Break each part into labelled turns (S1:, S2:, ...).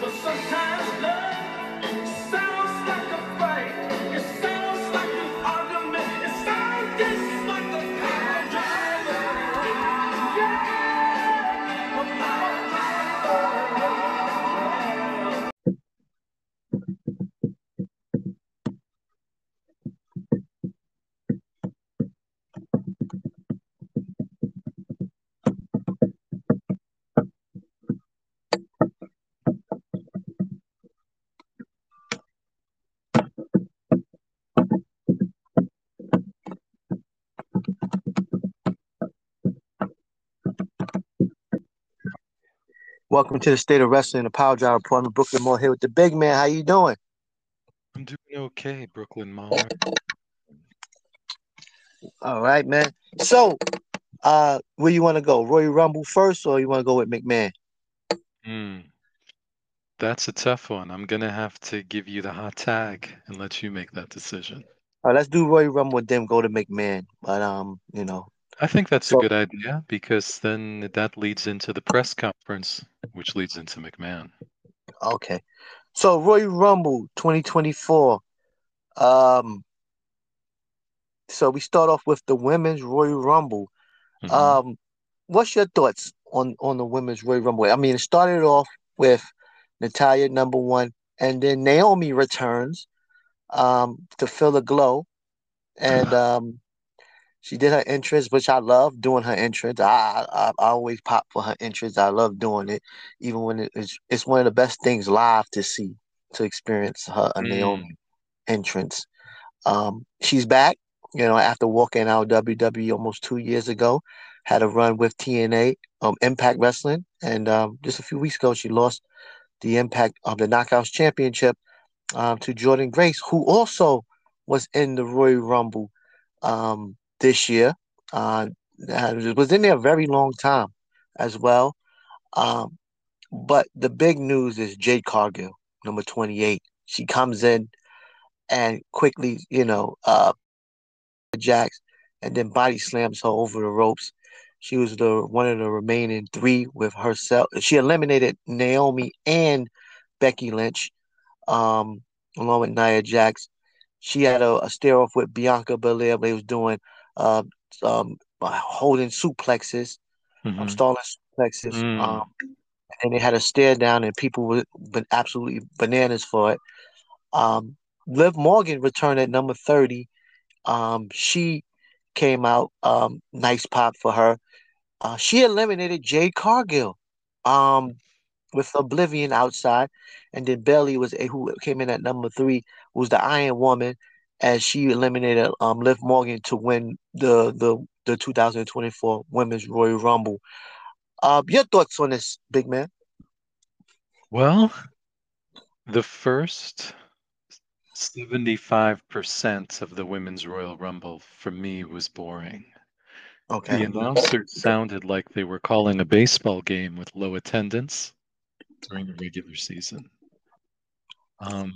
S1: But sometimes love
S2: Welcome to the State of Wrestling, the Power Drive Report. I'm Brooklyn Mauler here with the big man. How you doing?
S3: I'm doing okay, Brooklyn Mall.
S2: All right, man. So, uh, where you want to go? Royal Rumble first, or you want to go with McMahon?
S3: Hmm. That's a tough one. I'm gonna have to give you the hot tag and let you make that decision.
S2: All right, let's do Royal Rumble then go to McMahon. But um, you know,
S3: I think that's a good idea because then that leads into the press conference, which leads into McMahon.
S2: okay. So Royal Rumble 2024. Um, so we start off with the women's Royal Rumble.
S3: Mhm.
S2: Um, what's your thoughts on on the women's Royal Rumble? I mean, it started off with Natalya number one, and then Naomi returns um to fill the glow, and um she did her entrance, which I love doing her entrance. I I, I always pop for her entrance. I love doing it, even when it is it's one of the best things live to see to experience her a
S3: Mm.
S2: Naomi entrance. Um, she's back, you know, after walking out WWE almost two years ago, had a run with TNA, um, Impact Wrestling, and um, just a few weeks ago she lost the Impact of the Knockouts Championship um, to Jordynne Grace, who also was in the Royal Rumble um, this year. Uh, was in there a very long time as well. Um, but the big news is Jade Cargill, number 28. She comes in and quickly, you know, uh, jacks and then body slams her over the ropes. She was the one of the remaining three with herself. She eliminated Naomi and Becky Lynch, um, along with Nia Jax. She had a, a stare off with Bianca Belair. They was doing uh, um, holding suplexes, um,
S3: Mhm.
S2: stalling suplexes.
S3: Mm.
S2: Um, and they had a stare down, and people were been absolutely bananas for it. Um, Liv Morgan returned at number 30. Um, she came out, um, nice pop for her. Uh, she eliminated Jade Cargill um, with Oblivion outside. And then Bayley was a, who came in at number three, was the Iron Woman, as she eliminated um, Liv Morgan to win the, the, the 2024 Women's Royal Rumble. Uh, your thoughts on this, big man?
S3: Well, the first 75% of the Women's Royal Rumble for me was boring.
S2: Okay.
S3: The announcers sounded like they were calling a baseball game with low attendance during the regular season. Um,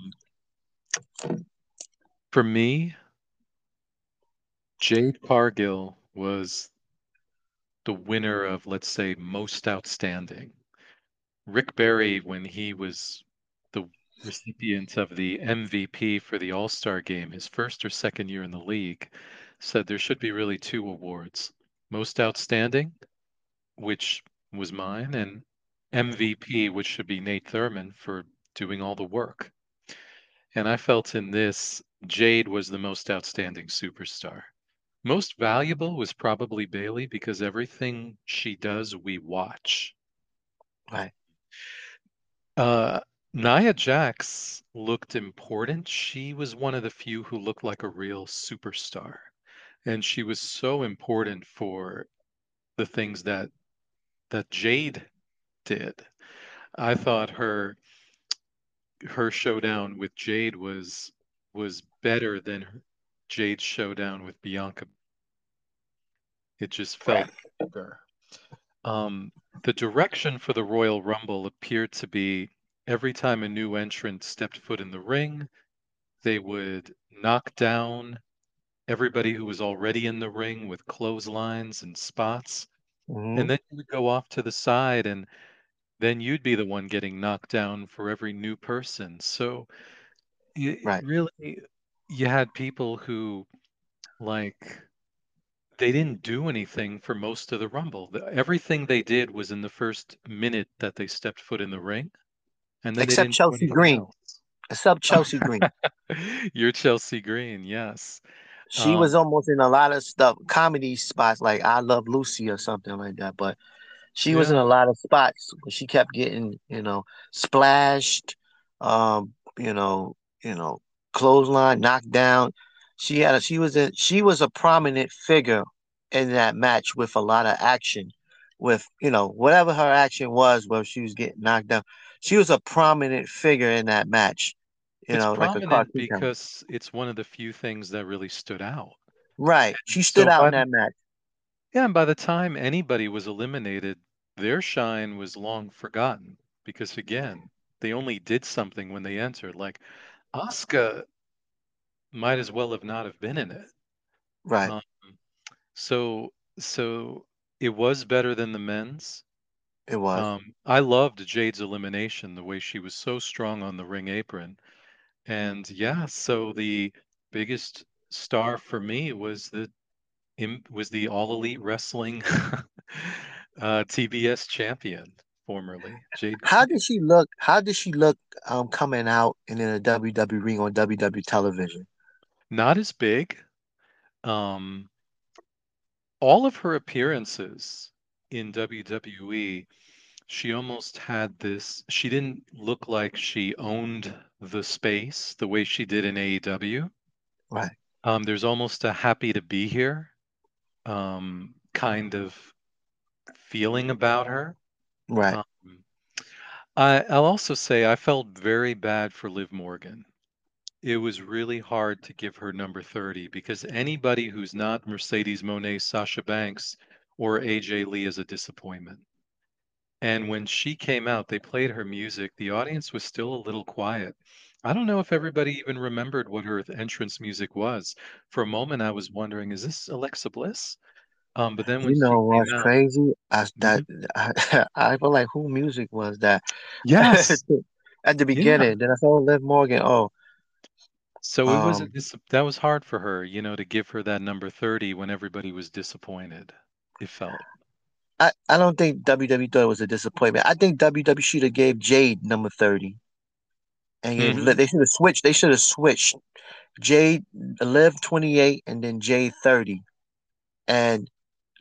S3: for me, Jade Cargill was the winner mm-hmm. of, let's say, most outstanding. Rick Barry, when he was the recipient of the MVP for the All Star game, his first or second year in the league, said there should be really two awards most outstanding, which was mine, and MVP, which should be Nate Thurmond for doing all the work. And I felt in this, Jade was the most outstanding superstar. Most valuable was probably Bayley because everything she does, we watch.
S2: Right.
S3: Uh, Nia Jax looked important. She was one of the few who looked like a real superstar. And she was so important for the things that that Jade did. I thought her her showdown with Jade was was better than Jade's showdown with Bianca. It just felt better. Um, the direction for the Royal Rumble appeared to be every time a new entrant stepped foot in the ring, they would knock down everybody who was already in the ring with clotheslines and spots.
S2: Mhm.
S3: And then you would go off to the side and then you'd be the one getting knocked down for every new person. So it
S2: Right.
S3: really, you had people who like they didn't do anything for most of the Rumble. Everything they did was in the first minute that they stepped foot in the ring, and then
S2: Except Chelsea Green.
S3: else.
S2: Except Chelsea Green.
S3: You're Chelsea Green, yes.
S2: She was
S3: Um,
S2: almost in a lot of stuff, comedy spots like I Love Lucy or something like that. But she was in a lot of spots she kept getting, you know, splashed, um, you know, you know, clothesline, knocked down. She had a, she was a she was a prominent figure in that match with a lot of action, with you know whatever her action was, where she was getting knocked down. She was a prominent figure in that match, you
S3: it's
S2: know, like a
S3: prominent
S2: character.
S3: because it's one of the few things that really stood out.
S2: Right. She stood
S3: so
S2: out in that match.
S3: yeah, and by the time anybody was eliminated, their shine was long forgotten because again, they only did something when they entered. Like Asuka might as well have not have been in it.
S2: Right.
S3: Um, so so it was better than the men's.
S2: It was.
S3: Um, I loved Jade's elimination, the way she was so strong on the ring apron. And yeah, so the biggest star for me was the was the All Elite Wrestling uh, TBS champion formerly, Jade
S2: How did she look? How did she look um coming out and in a WWE ring on WWE television?
S3: Not as big. Um, all of her appearances in WWE, she almost had this. She didn't look like she owned the space the way she did in AEW.
S2: Right.
S3: Um, there's almost a happy to be here um, kind of feeling about her.
S2: Right.
S3: Um, I, I'll also say I felt very bad for Liv Morgan. It was really hard to give her number 30 because anybody who's not Mercedes Moné, Sasha Banks, or AJ Lee is a disappointment. And when she came out, they played her music. The audience was still a little quiet. I don't know if everybody even remembered what her entrance music was. For a moment, I was wondering, is this Alexa Bliss? Um, but then
S2: You know what's
S3: out,
S2: crazy? I that
S3: Mhm.
S2: I, I feel like who music was that
S3: yes,
S2: at the
S3: yeah.
S2: beginning? Then I saw Liv Morgan. Oh,
S3: So it was a
S2: um,
S3: dis that was hard for her, you know, to give her that number 30 when everybody was disappointed. It felt.
S2: I I don't think WWE thought it was a disappointment. I think WWE should have gave Jade number thirty and gave
S3: hmm
S2: They should have switched. They should have switched Jade Liv twenty eight and then Jade thirty and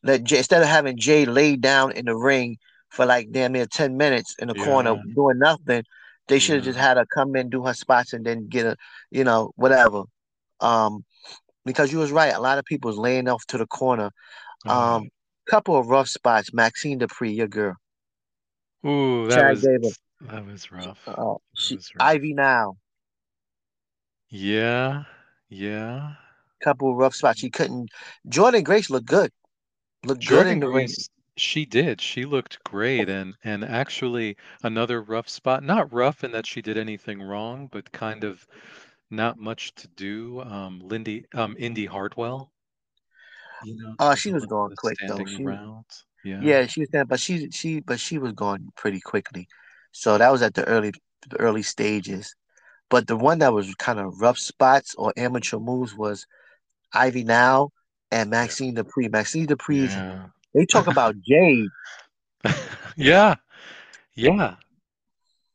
S2: let Jay instead of having Jay lay down in the ring for like damn near ten minutes in the corner doing nothing, they should have
S3: yeah,
S2: just had her come in, do her spots, and then get a you know whatever. Um, because you was right, a lot of people was laying off to the corner.
S3: oh.
S2: Um, couple of rough spots. Maxxine Dupri, your girl,
S3: Ooh, that
S2: Chad
S3: was that was rough.
S2: uh,
S3: That
S2: she
S3: was rough.
S2: Ivy Nile,
S3: Yeah, yeah.
S2: couple of rough spots. She couldn't. Jordynne Grace looked good, looked good in the.
S3: Grace, she did. She looked great and and actually another rough spot. Not rough in that she did anything wrong, but kind of not much to do. Um, Lindy, um, Indi Hartwell. You know,
S2: Uh, she was going quick though. She
S3: around. Yeah.
S2: Yeah, she was there, but she she but she was going pretty quickly. So that was at the early the early stages. But the one that was kind of rough spots or amateur moves was Ivy Nile and Maxxine Dupri. Maxxine Dupri,
S3: Yeah.
S2: they talk about Jade.
S3: Yeah. Yeah.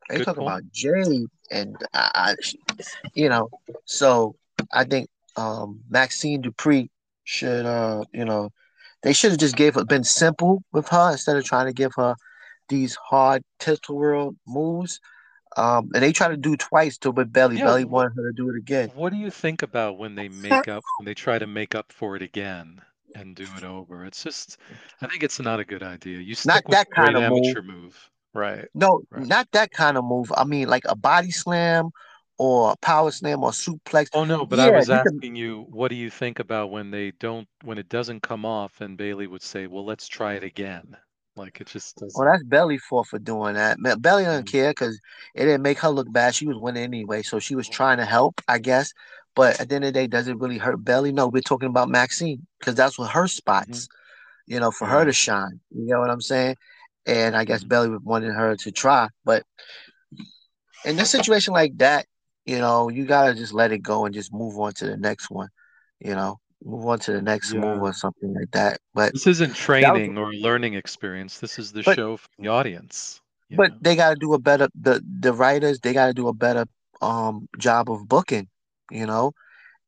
S2: They
S3: Good
S2: talk
S3: point.
S2: about Jade and I, you know, so I think um Maxxine Dupri should uh, you know, they should have just gave her been simple with her instead of trying to give her these hard tilt world moves. Um, and they tried to do twice to but Bayley.
S3: Yeah. Bayley
S2: wanted her to do it again.
S3: what do you think about when they make up when they try to make up for it again and do it over? It's just I think it's not a good idea. You
S2: Not
S3: stick with
S2: that
S3: great
S2: kind of move.
S3: amateur move. Right.
S2: No,
S3: Right.
S2: not that kind of move. I mean, like a body slam or a power slam or suplex.
S3: Oh no, but I was
S2: you can.
S3: asking you, what do you think about when they don't, when it doesn't come off, and Bayley would say, "Well, let's try it again." Like it just
S2: Well,
S3: doesn't.
S2: that's Bayley for for doing that. Bayley doesn't
S3: Mm,
S2: care because it didn't make her look bad. She was winning anyway, so she was trying to help, I guess. But at the end of the day, does it really hurt Bayley? No, we're talking about Maxxine because that's what her
S3: mhm,
S2: spots. You know, for her to shine. You know what I'm saying? and I guess Bayley wanted her to try. But in a situation like that, you know, you gotta just let it go and just move on to the next one. You know, move on to the next move or something like that. But
S3: This isn't
S2: that was,
S3: training or learning experience. This is the
S2: but
S3: show for the audience,
S2: but
S3: know.
S2: they gotta do a better. The the writers they gotta do a better um job of booking. You know,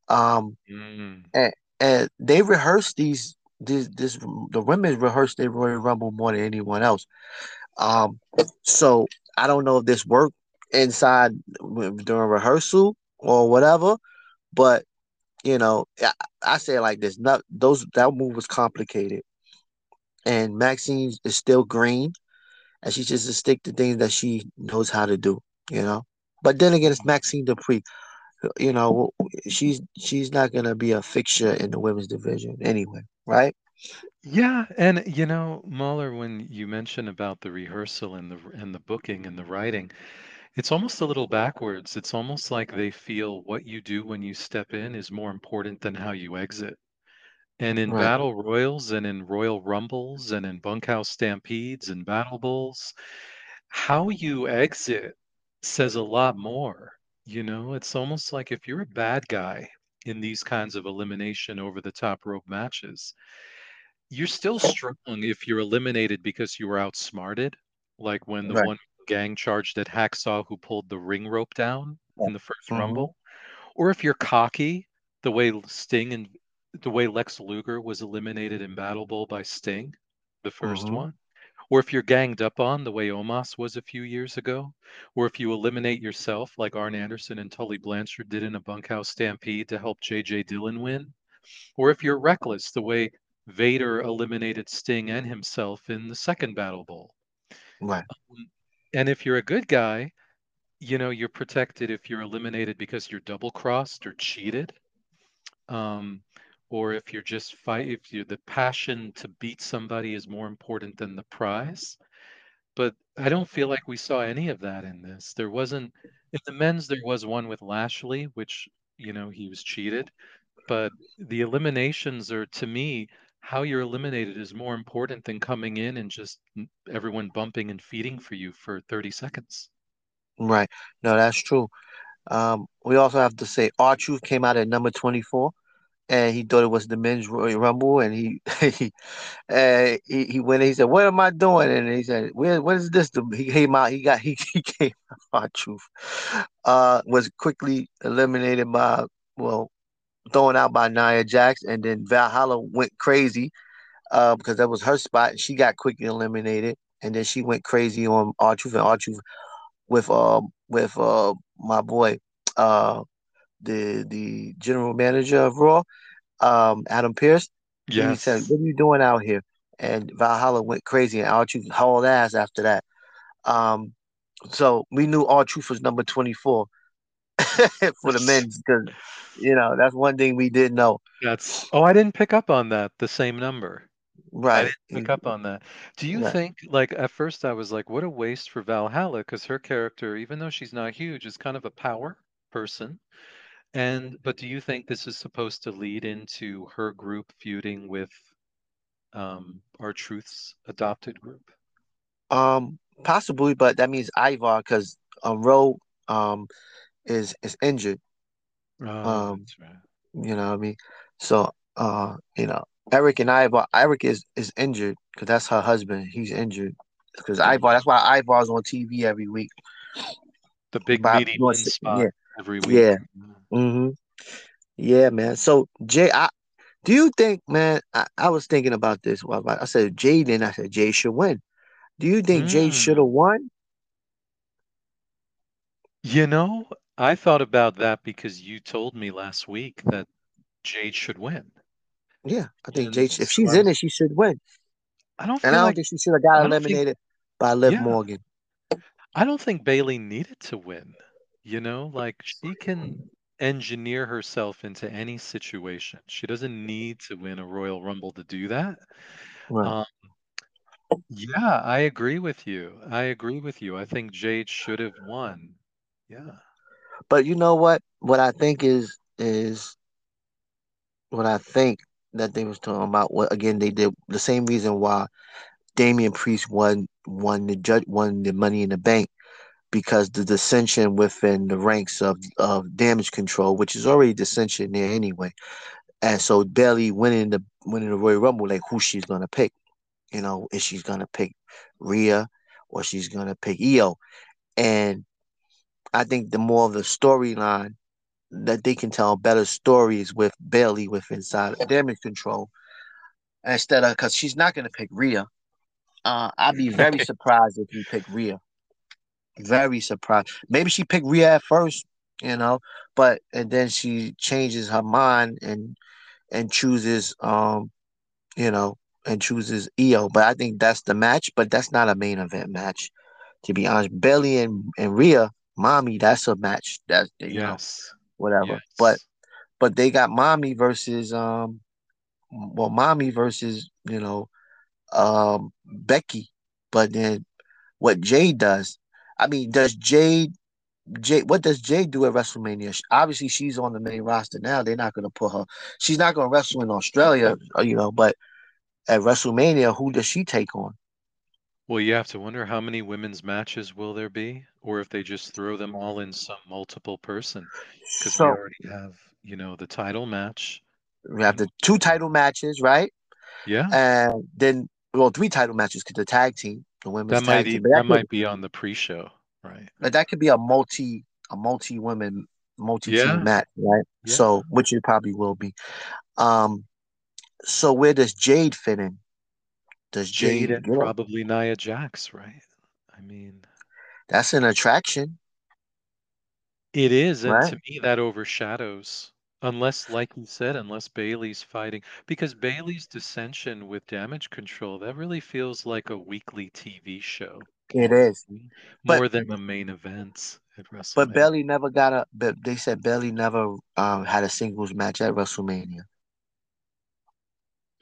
S2: um
S3: Mm.
S2: and and they rehearse these. This, this the women rehearse their Royal Rumble more than anyone else. Um, so I don't know if this worked inside during rehearsal or whatever, but you know, I, I say like this: not those that move was complicated, and Maxxine is still green, and she just stick to things that she knows how to do. You know, but then again, it's Maxxine Dupri. You know, she's she's not gonna be a fixture in the women's division anyway, right?
S3: Yeah, and you know, Mauler, when you mention about the rehearsal and the and the booking and the writing, it's almost a little backwards. It's almost like they feel what you do when you step in is more important than how you exit. And in
S2: Right,
S3: battle royals and in royal rumbles and in bunkhouse stampedes and battle bulls, how you exit says a lot more. You know, it's almost like if you're a bad guy in these kinds of elimination over the top rope matches, you're still oh. strong if you're eliminated because you were outsmarted, like when the
S2: right.
S3: one gang charged at Hacksaw who pulled the ring rope down in the first
S2: Mm-hmm.
S3: Rumble, or if you're cocky, the way Sting and the way Lex Luger was eliminated in Battle Bowl by Sting, the first
S2: Mm-hmm.
S3: one, or if you're ganged up on the way Omos was a few years ago, or if you eliminate yourself like Arn Anderson and Tully Blanchard did in a bunkhouse stampede to help J.J. Dillon win, or if you're reckless the way Vader eliminated Sting and himself in the second Battle Bowl.
S2: Right.
S3: Um, And if you're a good guy, you know, you're protected if you're eliminated because you're double crossed or cheated. Um, or if you're just fight, if you're the passion to beat somebody is more important than the prize. But I don't feel like we saw any of that in this. There wasn't, in the men's, there was one with Lashley, which, you know, he was cheated. But the eliminations are, to me, how you're eliminated is more important than coming in and just everyone bumping and feeding for you for 30 seconds.
S2: Right. No, that's true. Um, we also have to say R-Truth came out at number 24 and he thought it was the men's Royal Rumble and he he uh, he, he went he said, What am I doing? And he said, Where what is this? He came out, he got he, he came out R-Truth. Uh was quickly eliminated by well, thrown out by Nia Jax, and then Valhalla went crazy uh because that was her spot and she got quickly eliminated. And then she went crazy on R-Truth and R-Truth with um with uh my boy uh the the general manager of Raw, um Adam Pearce. He said, "What are you doing out here?" And Valhalla went crazy and R-Truth hauled ass after that. Um, so we knew R-Truth was number twenty four for the men because you know that's one thing we didn't know.
S3: That's, oh, I didn't pick up on that, the same number. I
S2: Right,
S3: didn't pick up on that. Do you
S2: right.
S3: think, like, at first I was like, what a waste for Valhalla, because her character, even though she's not huge, is kind of a power person. And, but do you think this is supposed to lead into her group feuding with um R-Truth's adopted group?
S2: Um, possibly, but that means Ivar because um Rowe um is is injured.
S3: Oh,
S2: Um,
S3: right.
S2: You know what I mean? So, uh, you know, Erik and Ivar, Erik is is injured because that's her husband. He's injured because Ivar. That's why Ivar's on TV every week.
S3: The big
S2: By
S3: meaty
S2: doing,
S3: men spot
S2: yeah,
S3: every week.
S2: yeah, hmm yeah, man. So Jay, I do you think, man? I, I was thinking about this. Well, I said Jay, then I said Jay should win. Do you think Jay should have
S3: Mm.
S2: won?
S3: You know, I thought about that because you told me last week that Jade should win.
S2: Yeah, I think
S3: And
S2: Jay. If she's in it, she should win.
S3: I don't
S2: And I don't
S3: like,
S2: think she should have got
S3: don't think,
S2: eliminated by Liv
S3: yeah,
S2: Morgan.
S3: I don't think Bayley needed to win. You know, like she can engineer herself into any situation. She doesn't need to win a Royal Rumble to do that.
S2: Right.
S3: Um, yeah, I agree with you. I agree with you. I think Jade should have won. Yeah.
S2: But you know what? What I think is is what I think that they was talking about. What again? They did the same reason why Damian Priest won won the judge won the Money in the Bank because the dissension within the ranks of of Damage Control, which is already dissension there anyway, and so Bayley winning the winning the Royal Rumble, like who she's gonna pick, you know, if she's gonna pick Rhea or she's gonna pick Io, and I think the more of the storyline that they can tell better stories with Bayley with inside Damage Control instead of because she's not gonna pick Rhea. Uh, I'd be very surprised if you pick Rhea. Very surprised. Maybe she picked Rhea at first, you know, but and then she changes her mind and and chooses um, you know, and chooses Io. But I think that's the match, but that's not a main event match. To be honest, Bayley and, and Rhea, mommy, that's a match. That's you know,
S3: Yes.
S2: whatever.
S3: Yes.
S2: But but they got mommy versus um well mommy versus, you know, um Becky. But then what Jade does, I mean, does Jade Jade what does Jade do at WrestleMania? Obviously she's on the main roster now. They're not gonna put her she's not gonna wrestle in Australia, uh, you know, but at WrestleMania, who does she take on?
S3: Well, you have to wonder how many women's matches will there be, or if they just throw them all in some multiple person, because we
S2: So
S3: already have, you know, the title match.
S2: we have the two title matches, right?
S3: Yeah,
S2: And then well, three title matches because the tag team, the women's
S3: that might
S2: tag
S3: e-
S2: team. But
S3: that
S2: that could,
S3: might be on the pre-show, right?
S2: but that could be a multi a multi women multi
S3: Yeah,
S2: team match, right?
S3: yeah.
S2: So which it probably will be. Um so where does Jade fit in? Does
S3: Jade
S2: Jade
S3: and probably Nia Jax, right? I mean,
S2: That's an attraction,
S3: it is, and
S2: right?
S3: to me that overshadows, unless, like you said, unless Bayley's fighting, because Bayley's dissension with Damage Control, that really feels like a weekly TV show
S2: It is
S3: more. But than a main event at WrestleMania.
S2: but Bayley never got a but they said Bayley never um had a singles match at WrestleMania.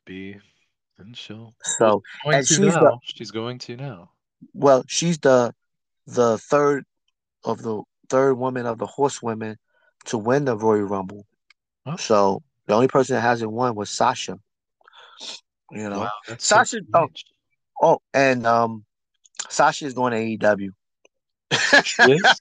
S3: Be and she'll
S2: So
S3: she's going
S2: and
S3: to
S2: she's the
S3: now. She's going to now.
S2: well, she's the the third of the third woman of the horsewomen to win the Royal Rumble.
S3: Oh,
S2: So the only person that hasn't won was Sasha. You know,
S3: wow, that's so
S2: Sasha. Oh, oh, and um, Sasha is going to AEW.
S3: She is?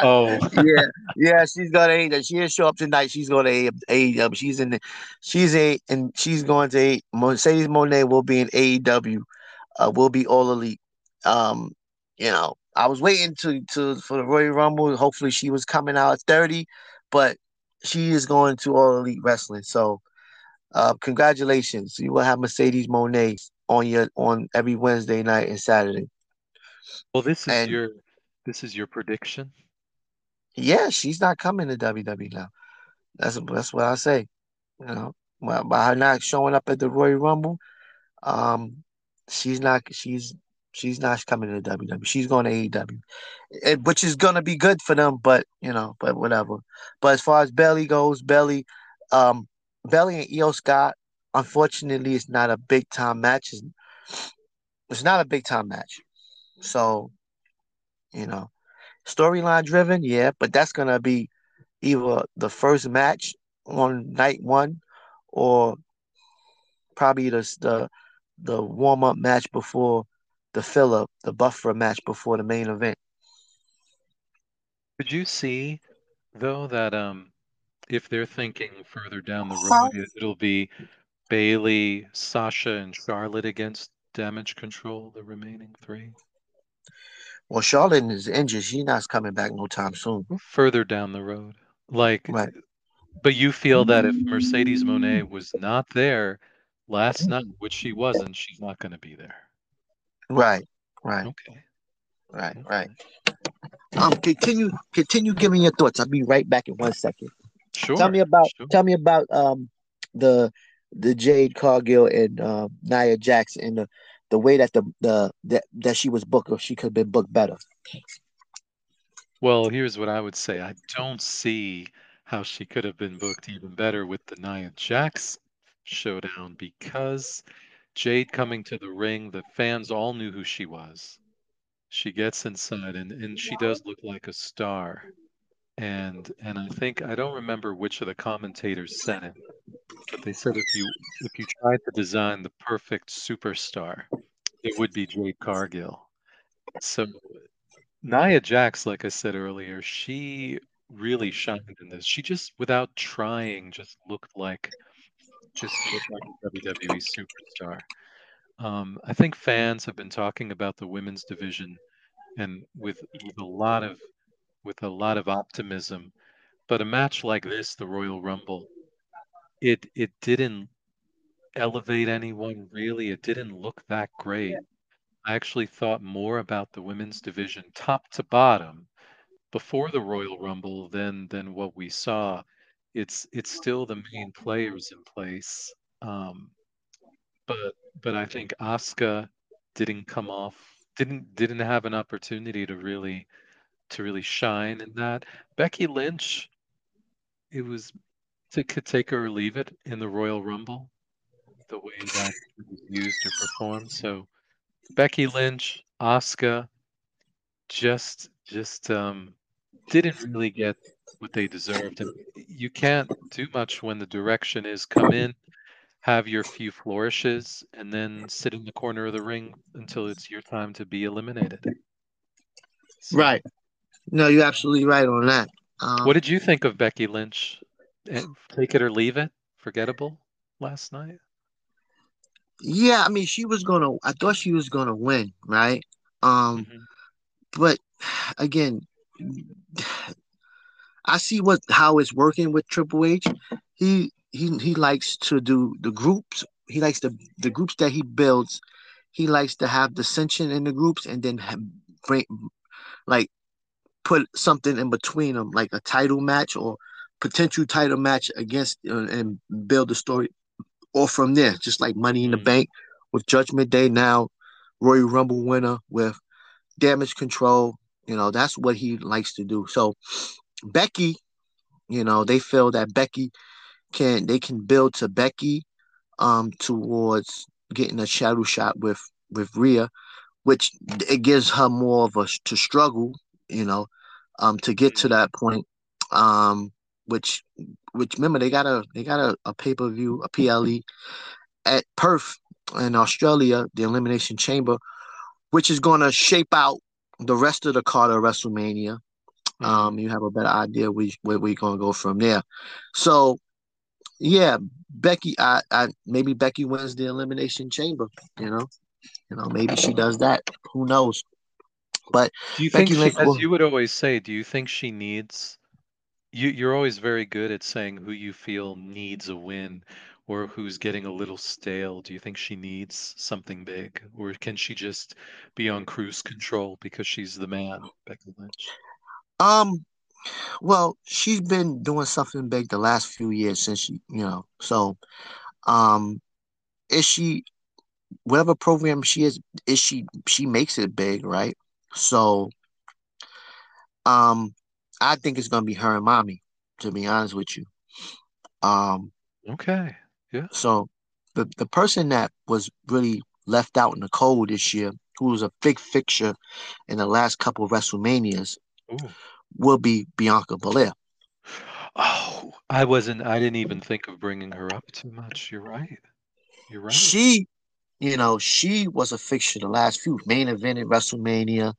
S3: Oh,
S2: yeah, yeah, she's going to AEW. She didn't show up tonight. She's going to AEW. She's in. The, she's a and she's going to a, Mercedes Moné will be in AEW. Uh, will be all elite. Um, you know, I was waiting to to for the Royal Rumble. Hopefully, she was coming out at thirty, but she is going to all elite wrestling. So, uh, congratulations! You will have Mercedes Moné on your on every Wednesday night and Saturday.
S3: well, this is
S2: And
S3: your this is your prediction.
S2: yeah, she's not coming to WWE now. That's that's what I say. You know, by, by her not showing up at the Royal Rumble, um, she's not she's she's not coming to WWE. She's going to AEW, it, which is gonna be good for them. But you know, but whatever. But as far as Bayley goes, Bayley, um, Bayley and Io Scott, unfortunately, it's not a big time match. It's, it's not a big time match. So you know, storyline driven, yeah, but that's gonna be either the first match on night one or probably the the the warm up match before the fill up, the buffer match before the main event.
S3: Could you see though that um if they're thinking further down the road, it, it'll be Bayley, Sasha, and Charlotte against Damage Control, the remaining three?
S2: Well, Charlotte is injured. She's not coming back no time soon.
S3: Further down the road. Like,
S2: Right.
S3: but you feel that if Mercedes Moné was not there last night, which she wasn't, she's not going to be there.
S2: Right. Right.
S3: Okay.
S2: Right. Right. Um, continue continue giving your thoughts. I'll be right back in one second.
S3: Sure.
S2: Tell me about
S3: Sure.
S2: tell me about um the the Jade Cargill and um Nia Jax and the the way that the the that, that she was booked or she could have been booked better.
S3: Well, here's what I would say. I don't see how she could have been booked even better with the Nia Jax showdown because Jade coming to the ring, the fans all knew who she was. She gets inside and, and she does look like a star. And and I think I don't remember which of the commentators said it, but they said if you if you tried to design the perfect superstar, it would be Jade Cargill. So Nia Jax, like I said earlier, she really shined in this. She just, without trying, just looked like just looked like a WWE superstar. Um, I think fans have been talking about the women's division and with with a lot of with a lot of optimism. But a match like this, the Royal Rumble, it it didn't elevate anyone really. It didn't look that great. I actually thought more about the women's division top to bottom before the Royal Rumble than than what we saw. It's it's still the main players in place. Um, but but I think Asuka didn't come off didn't didn't have an opportunity to really to really shine in that. Becky Lynch, it was to take her or leave it in the Royal Rumble, the way that it was used to perform. So Becky Lynch, Asuka, just just um, didn't really get what they deserved. And you can't do much when the direction is come in, have your few flourishes, and then sit in the corner of the ring until it's your time to be eliminated. So,
S2: Right. No, you're absolutely right on that. Um,
S3: What did you think of Becky Lynch? Eh, Take it or leave it? Forgettable last night?
S2: yeah, I mean, she was gonna. I thought she was gonna win, right? Um,
S3: Mhm.
S2: but again, I see what how it's working with Triple H. He he he likes to do the groups. He likes the the groups that he builds. He likes to have dissension in the groups and then have, bring like put something in between them, like a title match or potential title match against uh, and build the story. Or from there, just like Money in the
S3: Mm.
S2: Bank with Judgment Day now, Royal Rumble winner with Damage Control. You know that's what he likes to do. So Becky, you know, they feel that Becky can they can build to Becky um towards getting a shadow shot with with Rhea, which it gives her more of a to struggle, you know, um to get to that point. Um which which remember they got a they got a, a pay-per-view, a PLE at Perth in Australia, the Elimination Chamber, which is gonna shape out the rest of the card of WrestleMania
S3: Mm.
S2: um, you have a better idea where, where we're gonna go from there. So, yeah, Becky, I, I maybe Becky wins the elimination chamber. You know, you know, maybe she does that. Who knows? But
S3: Do you think
S2: Becky
S3: she, as
S2: will-
S3: you would always say, do you think she needs you you're always very good at saying who you feel needs a win or who's getting a little stale. Do you think she needs something big or can she just be on cruise control because she's the man, Becky Lynch?
S2: um, well, she's been doing something big the last few years since she, you know, so um, is she whatever program she is, is she she makes it big, right? So, um, I think it's gonna be her and mommy. To be honest with you, um.
S3: Okay. Yeah.
S2: So the the person that was really left out in the cold this year, who was a big fixture in the last couple of WrestleManias,
S3: Ooh.
S2: will be Bianca Belair.
S3: Oh, I wasn't I didn't even think of bringing her up too much. You're right. You're right.
S2: She, you know, she was a fixture the last few main event at WrestleMania,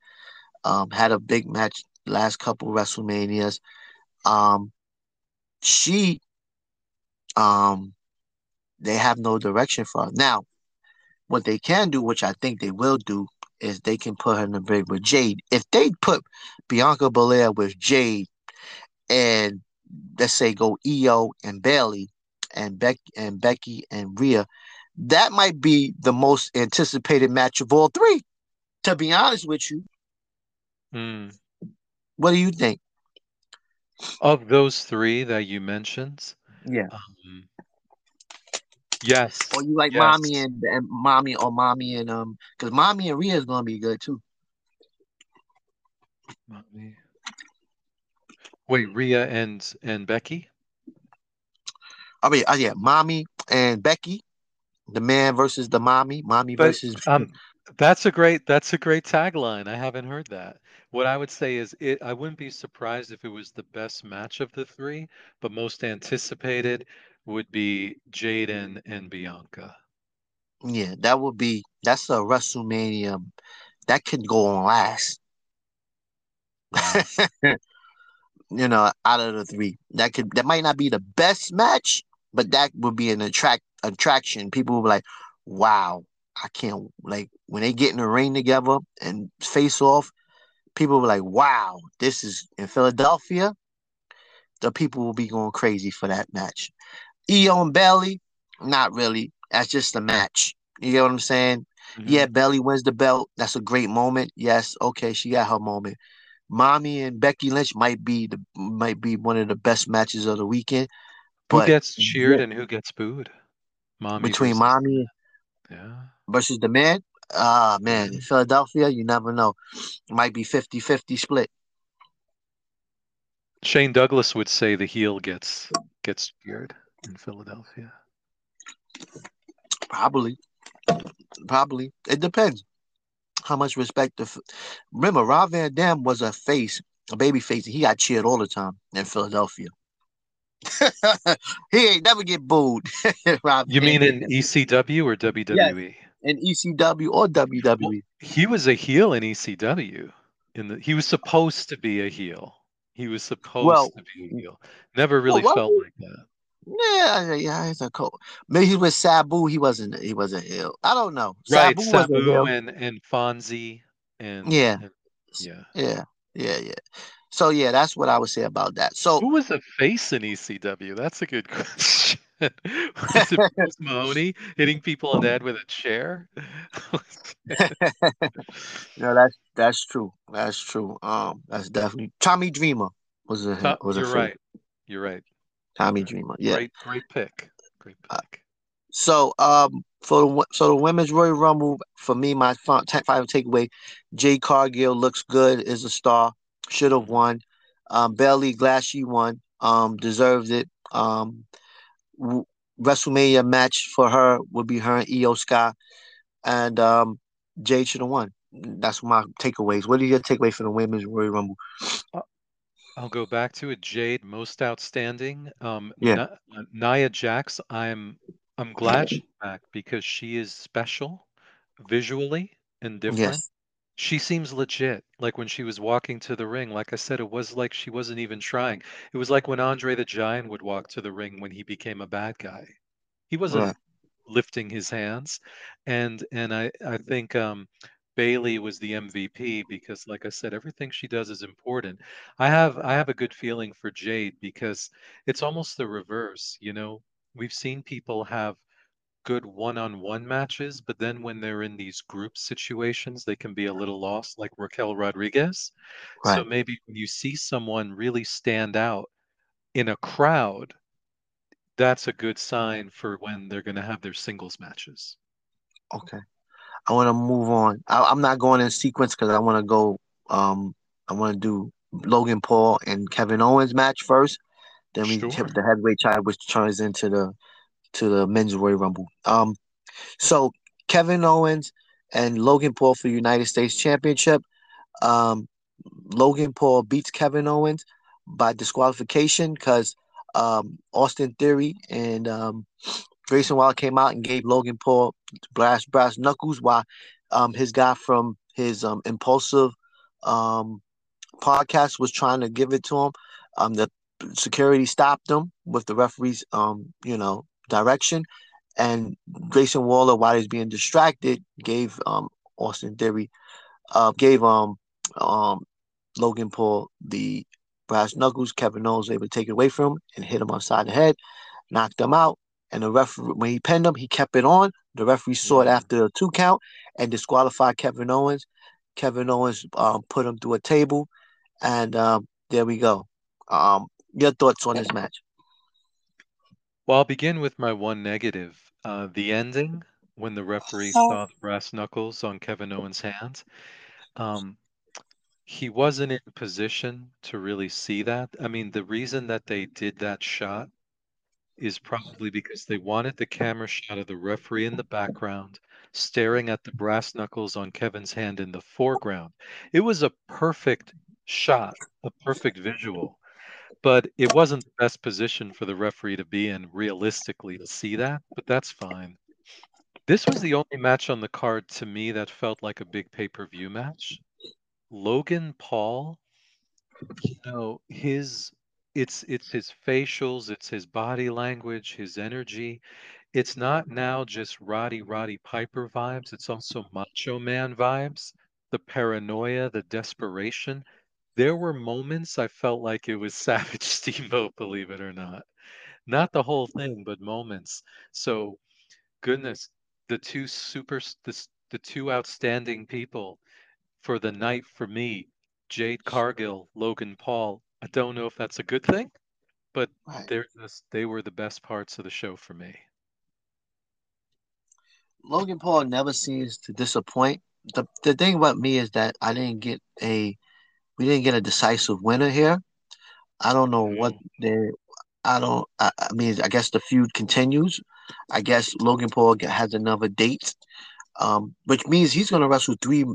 S2: um, had a big match last couple WrestleManias. Um, she, um, they have no direction for her. Now, what they can do, which I think they will do, is they can put her in the ring with Jade. If they put Bianca Belair with Jade and let's say go Io and Bayley and Beck and Becky and Rhea, that might be the most anticipated match of all three. To be honest with you,
S3: Hmm.
S2: what do you think?
S3: Of those three that you mentioned,
S2: Yeah.
S3: um, yes.
S2: Or you like
S3: yes.
S2: mommy and, and mommy or mommy and um because mommy and Rhea is gonna be good too.
S3: Mommy. Wait, Rhea and and Becky?
S2: I mean, uh, yeah, mommy and Becky, the man versus the mommy, mommy
S3: But
S2: versus
S3: um, that's a great that's a great tagline. I haven't heard that. What I would say is it I wouldn't be surprised if it was the best match of the three, but most anticipated would be Jade and, and Bianca.
S2: Yeah, that would be that's a WrestleMania that could go on last. you know, out of the three, that could that might not be the best match, but that would be an attract attraction. People will be like, "Wow, I can't like when they get in the ring together and face off." People be like, "Wow, this is in Philadelphia." The people will be going crazy for that match. Io and not really. That's just a match. You get what I'm saying?
S3: Mhm.
S2: Yeah, Bayley wins the belt. That's a great moment. Yes, okay, she got her moment. Mommy and Becky Lynch might be the might be one of the best matches of the weekend.
S3: Who
S2: But
S3: gets cheered
S2: yeah,
S3: and who gets booed? Mommy
S2: between
S3: versus
S2: mommy
S3: yeah.
S2: versus the man, ah man, in Philadelphia, you never know. It might be 50-50 split.
S3: Shane Douglas would say the heel gets gets cheered in Philadelphia.
S2: Probably. Probably. It depends how much respect the f- remember Rob Van Dam was a face, a baby face, he got cheered all the time in Philadelphia. he ain't never get booed. Rob
S3: You mean in ECW or WWE?
S2: in ECW or
S3: Well,
S2: WWE.
S3: he was a heel in ECW. In the he was supposed to be a heel. He was supposed
S2: Well,
S3: to be a heel. Never really
S2: what
S3: felt like that.
S2: yeah, yeah, he's a cool. Maybe he was Sabu. He wasn't. He wasn't ill. I don't know.
S3: Right,
S2: Sabu
S3: Sabu and and Fonzie and,
S2: Yeah,
S3: and yeah.
S2: yeah, yeah, yeah. So yeah, that's what I would say about that. So
S3: Who was a face in ECW? That's a good question. Was it Bruce Mahoney hitting people in the head with a chair?
S2: no, that's that's true. That's true. Um, that's definitely Tommy Dreamer was a
S3: To-
S2: was a
S3: You're right. You're right.
S2: Tommy
S3: Right.
S2: Dreamer. Yeah.
S3: Great, great pick. Great
S2: Uh,
S3: pick.
S2: So um for the so the women's Royal Rumble for me my fi- final takeaway, Jade Cargill looks good is a star should have won. Um, Bayley glad she won. Um, deserved it. Um, w- WrestleMania match for her would be her and Io Sky, and um, Jay should have won. That's my takeaways. What are your takeaway for the women's Royal Rumble?
S3: I'll go back to it. Jade, most outstanding. Um,
S2: Yeah.
S3: Na- uh, Nia Jax, I'm I'm glad she's back because she is special visually and different.
S2: Yes.
S3: She seems legit. Like when she was walking to the ring, like I said, it was like she wasn't even trying. It was like when Andre the Giant would walk to the ring when he became a bad guy. He wasn't
S2: Right.
S3: lifting his hands. And and I I think um Bayley was the MVP because like I said, everything she does is important. I have I have a good feeling for Jade because it's almost the reverse, you know. We've seen people have good one-on-one matches, but then when they're in these group situations, they can be a little lost, like Raquel Rodriguez. So maybe when you see someone really stand out in a crowd, that's a good sign for when they're going to have their singles matches.
S2: Okay. I want to move on. I, I'm not going in sequence because I want to go. Um, I want to do Logan Paul and Kevin Owens match first. Then we
S3: Sure.
S2: hit the heavyweight title, which turns into the to the men's Royal Rumble. Um, so Kevin Owens and Logan Paul for United States Championship. Um, Logan Paul beats Kevin Owens by disqualification because um, Austin Theory and um, Grayson Waller came out and gave Logan Paul brass brass knuckles while um, his guy from his um, Impaulsive um, podcast was trying to give it to him. Um, the security stopped him with the referee's um, you know direction, and Grayson Waller, while he's being distracted, gave um, Austin Theory uh, gave um um Logan Paul the brass knuckles. Kevin Owens was able to take it away from him and hit him upside the side of the head, knocked him out. And the referee, when he pinned him, he kept it on. The referee saw it after a two count and disqualified Kevin Owens. Kevin Owens um, put him through a table, and um, there we go. Um, your thoughts on this match?
S3: Well, I'll begin with my one negative. Uh, the ending, when the referee saw the brass knuckles on Kevin Owens' hands, um, he wasn't in position to really see that. I mean, the reason that they did that shot is probably because they wanted the camera shot of the referee in the background, staring at the brass knuckles on Kevin's hand in the foreground. It was a perfect shot, a perfect visual, but it wasn't the best position for the referee to be in realistically to see that, but that's fine. This was the only match on the card to me that felt like a big pay-per-view match. Logan Paul, you know, his it's it's his facials, it's his body language, his energy. It's not now just Roddy Roddy Piper vibes, it's also Macho Man vibes, the paranoia, the desperation. There were moments I felt like it was Savage Steamboat, believe it or not. Not the whole hmm. thing, but moments. So, goodness, the two super the, the two outstanding people for the night for me, Jade Cargill, Logan Paul. I don't know if that's a good thing, but
S2: Right.
S3: they're just they were the best parts of the show for me.
S2: Logan Paul never seems to disappoint. The the thing about me is that I didn't get a we didn't get a decisive winner here. I don't know what
S3: Mm.
S2: they I don't I, I mean I guess the feud continues. I guess Logan Paul has another date. Um, which means he's gonna wrestle three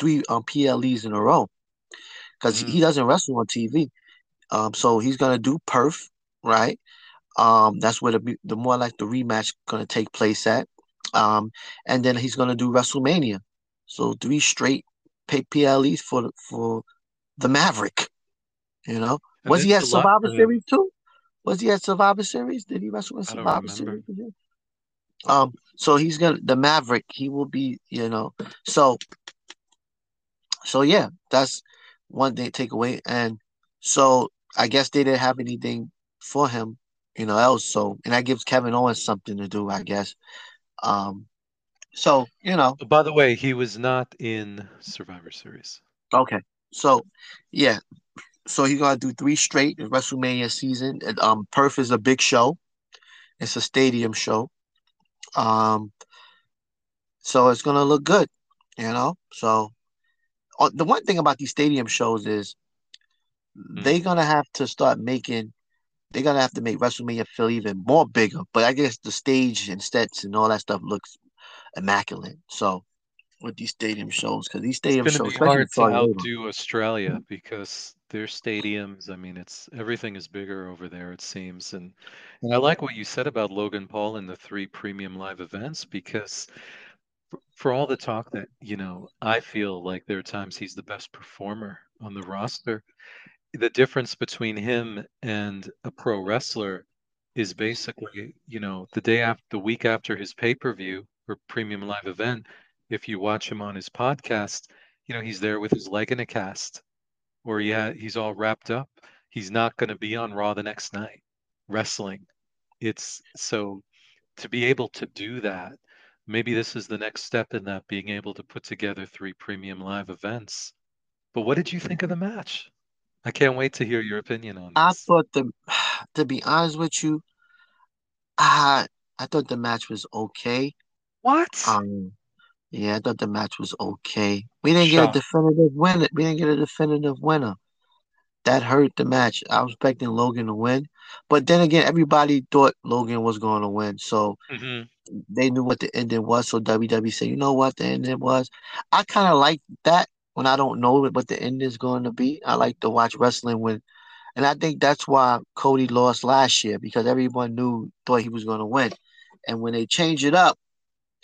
S2: three um PLEs in a row because he
S3: Mhm.
S2: doesn't wrestle on TV. Um, so he's gonna do Perth, right? Um, that's where the the more like the rematch gonna take place at. Um, and then he's gonna do WrestleMania. So three straight PLEs for for the Maverick. You know,
S3: And
S2: was he at
S3: it's a lot
S2: Survivor. Series too? Was he at Survivor Series? Did he wrestle in Survivor. Series? Um, so he's gonna the Maverick. He will be, you know. So, so yeah, that's one thing to take away. And so I guess they didn't have anything for him, you know, else. So and that gives Kevin Owens something to do, I guess. Um, so you know,
S3: By the way, he was not in Survivor Series.
S2: okay. So yeah, so he's gonna do three straight in WrestleMania season. And, um, Perth is a big show. It's a stadium show. Um, so it's gonna look good, you know. So uh, the one thing about these stadium shows is they're gonna have to start making. They're gonna have to make WrestleMania feel even more bigger. But I guess the stage and sets and all that stuff looks immaculate. So with these stadium shows, because these
S3: It's
S2: stadium
S3: to
S2: shows,
S3: be hard to outdo Australia because their stadiums, I mean, it's everything is bigger over there, it seems. And and I mm-hmm. like what you said about Logan Paul and the three premium live events because for, for all the talk that, you know, I feel like there are times he's the best performer on the roster. The difference between him and a pro wrestler is basically, you know, the day after the week after his pay-per-view or premium live event, if you watch him on his podcast, you know, he's there with his leg in a cast or yeah, he's all wrapped up. He's not going to be on Raw the next night wrestling. It's so to be able to do that, maybe this is the next step in that, being able to put together three premium live events. But what did you think of the match? I can't wait to hear your opinion on this.
S2: I thought the. To be honest with you, I I thought the match was okay.
S3: What?
S2: Um, yeah, I thought the match was okay. We didn't get a definitive winner. We didn't get a definitive winner. That hurt the match. I was expecting Logan to win, but then again, everybody thought Logan was going to win, so
S3: hmm
S2: they knew what the ending was. So WWE said, "You know what the ending was." I kind of like that when I don't know what the end is going to be. I like to watch wrestling when, and I think that's why Cody lost last year because everyone knew thought he was going to win, and when they change it up,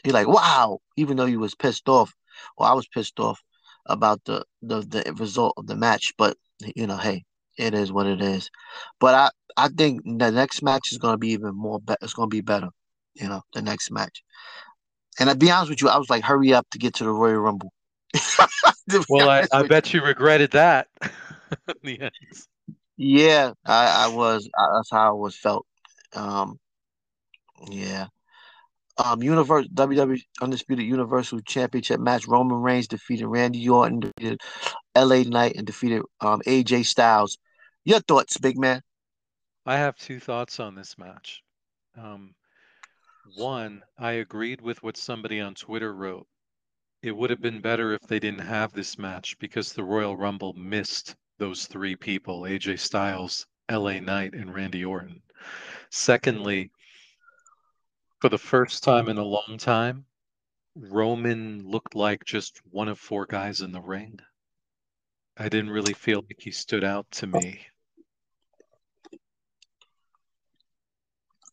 S2: you're like, "Wow!" Even though he was pissed off, well, I was pissed off about the the the result of the match, but you know, hey, it is what it is. But I I think the next match is going to be even more. Be- it's going to be better. You know, the next match. And to be honest with you, I was like, hurry up to get to the Royal Rumble.
S3: Well, I, I bet you regretted that in the end.
S2: you. yeah, I, I was. I, that's how I was felt. Um, yeah. Um, Universe WWE Undisputed Universal Championship match. Roman Reigns defeated Randy Orton, defeated LA Knight, and defeated um AJ Styles. Your thoughts, big man?
S3: I have two thoughts on this match. Um, one, I agreed with what somebody on Twitter wrote. It would have been better if they didn't have this match because the Royal Rumble missed those three people AJ Styles, LA Knight, and Randy Orton. Secondly, for the first time in a long time, Roman looked like just one of four guys in the ring. I didn't really feel like he stood out to me.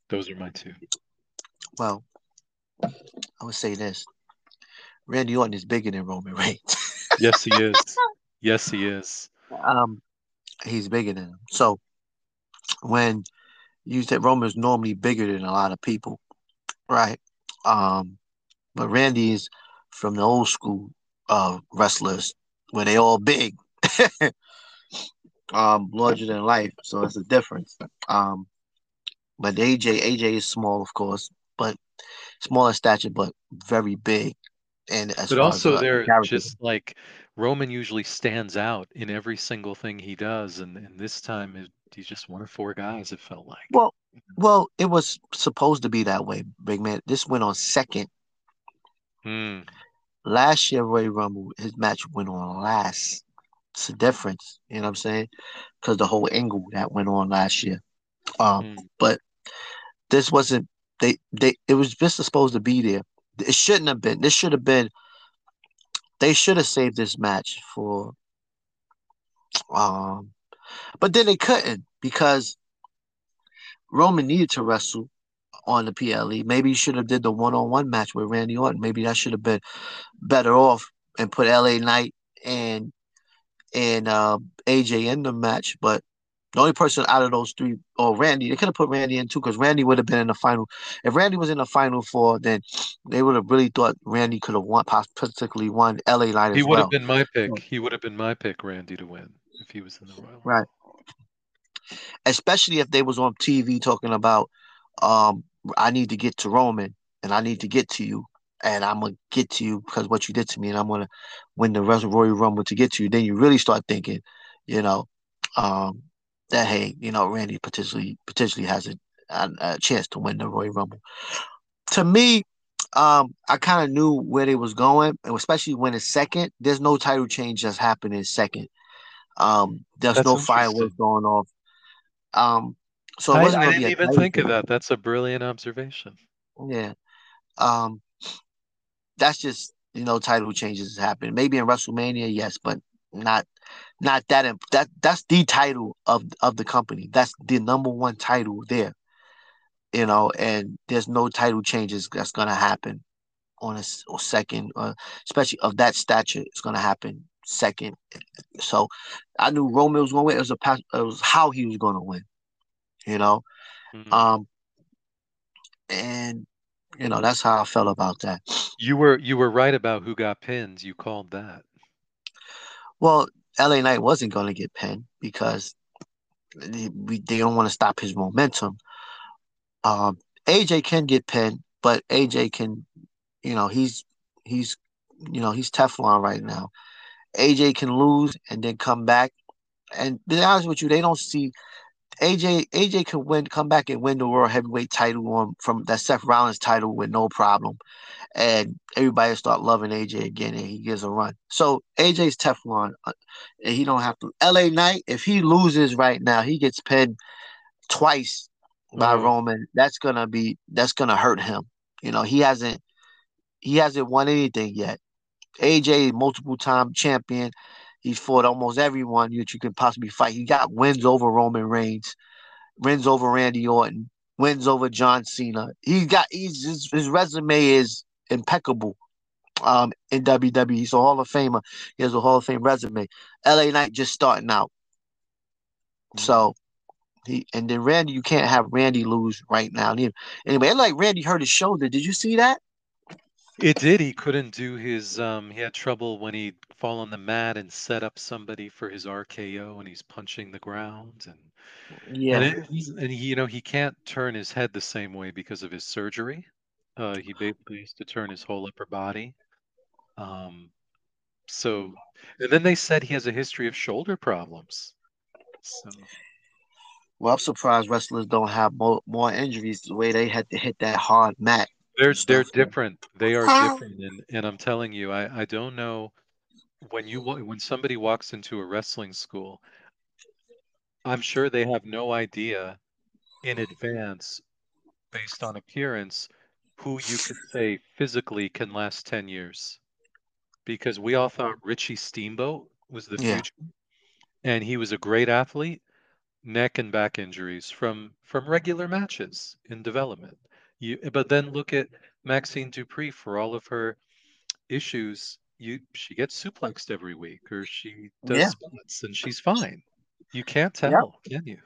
S3: Those are my two.
S2: Well, I would say this: Randy Orton is bigger than Roman Reigns.
S3: Yes, he is. Yes, he is.
S2: um, he's bigger than him. So when you said Roman's normally bigger than a lot of people, right? Um, but Randy's from the old school uh wrestlers where they all big, um, larger than life. So it's a difference. Um, but AJ, AJ is small, of course, but small in stature, but very big. And as
S3: But
S2: far as
S3: also
S2: uh,
S3: they're just like Roman usually stands out in every single thing he does, and, and this time it, he's just one of four guys, it felt like.
S2: well, well, it was supposed to be that way, big man. This went on second.
S3: Hmm.
S2: Last year, Royal Rumble, his match went on last. It's a difference, you know what I'm saying? Because the whole angle that went on last year. Um,
S3: Hmm.
S2: but this wasn't. They they it was just supposed to be there. It shouldn't have been. This should have been. They should have saved this match for. Um, but then they couldn't because Roman needed to wrestle on the PLE. Maybe he should have did the one on one match with Randy Orton. Maybe that should have been better off and put LA Knight and and uh, AJ in the match. But the only person out of those three, or Randy, they could have put Randy in too, because Randy would have been in the final. If Randy was in the final four, then they would have really thought Randy could have won, particularly won LA Knight
S3: He
S2: as
S3: would have been my pick. He would have been my pick, Randy, to win if he was in the Royal.
S2: Right. Especially if they was on TV talking about, um, I need to get to Roman and I need to get to you. And I'm gonna get to you because what you did to me, and I'm gonna win the Royal Rumble to get to you. Then you really start thinking, you know, um, that hey, you know, Randy potentially potentially has a, a, a chance to win the Royal Rumble. To me, um, I kind of knew where they was going, and especially when it's second. There's no title change that's happening second. Um, there's
S3: That's
S2: no fireworks going off. Um, so
S3: I, I didn't even think of that. That's a brilliant observation.
S2: Yeah. Um, that's just you know title changes happen. Maybe in WrestleMania, yes, but not not that imp- that that's the title of of the company. That's the number one title there. You know, and there's no title changes that's gonna happen on a, or second, uh, especially of that stature. It's gonna happen second. So I knew Roman was gonna win. It was a pas- it was how he was gonna win. You know,
S3: Hmm.
S2: um, and you know that's how I felt about that.
S3: You were you were right about who got pinned. You called that.
S2: Well, LA Knight wasn't going to get pinned because they, we, they don't want to stop his momentum. Um, AJ can get pinned, but AJ can, you know, he's he's you know he's Teflon right now. AJ can lose and then come back. And to be honest with you, they don't see AJ. AJ can win, come back and win the world heavyweight title on from that Seth Rollins title with no problem and everybody start loving AJ again, and he gives a run. So AJ's Teflon, uh, and he don't have to. LA Knight, if he loses right now, he gets pinned twice by
S3: Oh.
S2: Roman. That's gonna be that's gonna hurt him. You know, he hasn't he hasn't won anything yet. AJ, multiple time champion. He's fought almost everyone that you could possibly fight. He got wins over Roman Reigns, wins over Randy Orton, wins over John Cena. He got he's his, his resume is impeccable um in WWE. He's a Hall of Famer. He has a Hall of Fame resume. LA Knight just starting out. So he and then Randy, you can't have Randy lose right now. Anyway, like Randy hurt his shoulder. Did you see that?
S3: It did. He couldn't do his. Um, he had trouble when he'd fall on the mat and set up somebody for his RKO, and he's punching the ground, and
S2: Yeah.
S3: and, it, and he, you know, he can't turn his head the same way because of his surgery. Uh, he basically has to turn his whole upper body. Um, so, and then they said he has a history of shoulder problems. So,
S2: Well, I'm surprised wrestlers don't have more, more injuries the way they had to hit that hard mat.
S3: They're
S2: and
S3: they're different. They are different, and and I'm telling you, I I don't know when you when somebody walks into a wrestling school, I'm sure they have no idea in advance, based on appearance, who you could say physically can last 10 years. Because we all thought Richie Steamboat was the
S2: Yeah.
S3: future, and he was a great athlete, neck and back injuries from from regular matches in development. You, but then look at Maxxine Dupri for all of her issues. You she gets suplexed every week, or she does
S2: Yeah.
S3: spots, and she's fine. You can't tell, can you?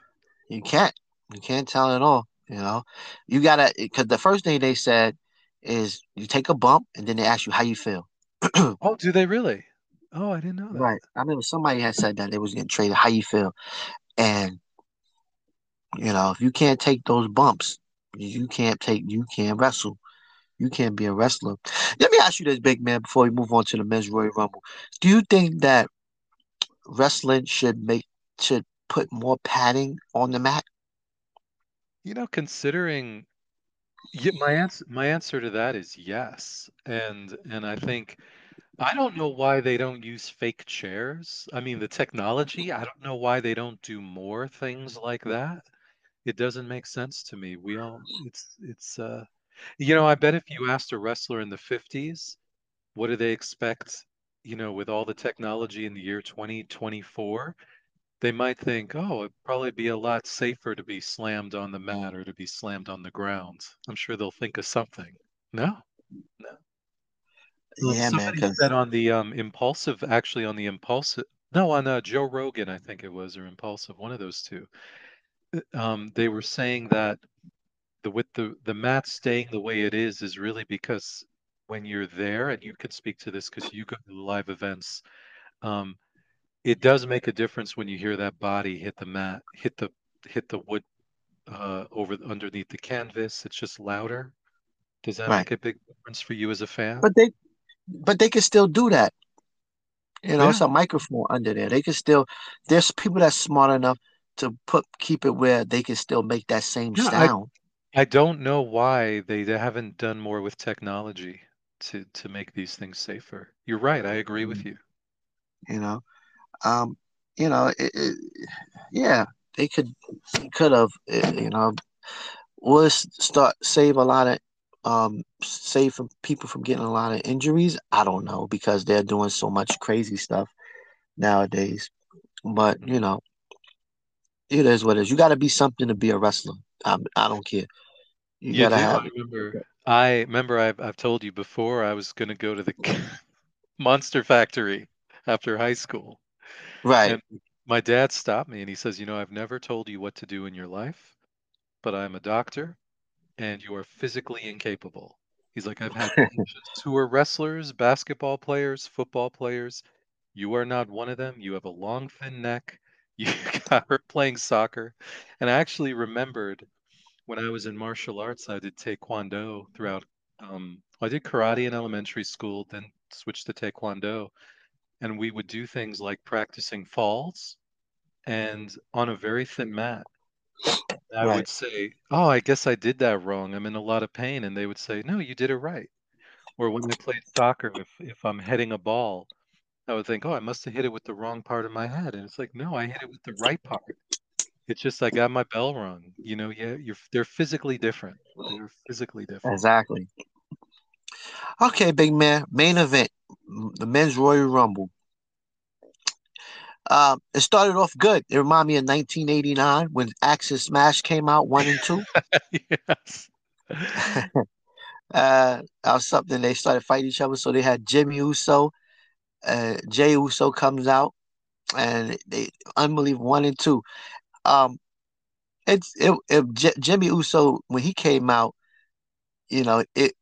S2: You can't. You can't tell at all. You know, you gotta because the first thing they said is you take a bump and then they ask you how you feel.
S3: Oh, do they really? Oh, I didn't know that.
S2: Right. I remember somebody had said that they was getting traded. How you feel? And you know, if you can't take those bumps, you can't take. You can't wrestle. You can't be a wrestler. Let me ask you this, big man, before we move on to the men's Royal Rumble. Do you think that wrestling should make should put more padding on the mat?
S3: You know, considering yeah, my answer my answer to that is yes. And and I think I don't know why they don't use fake chairs. I mean, the technology, I don't know why they don't do more things like that. It doesn't make sense to me. We all it's it's uh you know, I bet if you asked a wrestler in the 50s, what do they expect, you know, with all the technology in the year 2024? They might think, oh, it'd probably be a lot safer to be slammed on the mat or to be slammed on the ground. I'm sure they'll think of something. No, no.
S2: Yeah, man.
S3: said on the um, Impaulsive, actually on the Impaulsive, no, on uh, Joe Rogan, I think it was, or Impaulsive, one of those two. Um, they were saying that the with the the mat staying the way it is is really because when you're there, and you can speak to this because you go to the live events, um, it does make a difference when you hear that body hit the mat, hit the hit the wood uh, over underneath the canvas. It's just louder. Does that
S2: Right.
S3: make a big difference for you as a fan?
S2: But they but they can still do that. You know, it's a microphone under there. They can still there's people that's smart enough to put keep it where they can still make that same
S3: Yeah,
S2: sound.
S3: I don't know why they they haven't done more with technology to to make these things safer. You're right. I agree with you.
S2: You know, um, you know, it, it, yeah, they could could have, eh, you know, was start save a lot of um save from people from getting a lot of injuries. I don't know because they're doing so much crazy stuff nowadays. But you know, it is what it is. You got to be something to be a wrestler. I, I don't care. You
S3: You
S2: gotta have
S3: I remember. I remember. I've I've told you before. I was going to go to the Monster Factory after high school,
S2: right.
S3: and my dad stopped me and he says, "You know, I've never told you what to do in your life, but I'm a doctor, and you are physically incapable." He's like, "I've had patients who are wrestlers, basketball players, football players. You are not one of them. You have a long, thin neck. You got hurt playing soccer." And I actually remembered when I was in martial arts, I did taekwondo throughout. Um, I did karate in elementary school, then switched to taekwondo, and we would do things like practicing falls and on a very thin mat. I
S2: Right.
S3: would say, "Oh, I guess I did that wrong. I'm in a lot of pain," and they would say, "No, you did it right." Or when I played soccer, if if I'm heading a ball, I would think, "Oh, I must have hit it with the wrong part of my head," and it's like, "No, I hit it with the right part." It's just I got my bell rung. You know, yeah, you're they're physically different. They're physically different.
S2: Exactly. Okay, big man. Main event, the men's Royal Rumble. Um, it started off good. It reminded me of 1989 when Ax and Smash came out one and two.
S3: yes.
S2: Uh, or something. They started fighting each other. So they had Jimmy Uso, uh, Jey Uso comes out, and they unbelievable one and two. Um, it's it, it J- Jimmy Uso when he came out, you know, it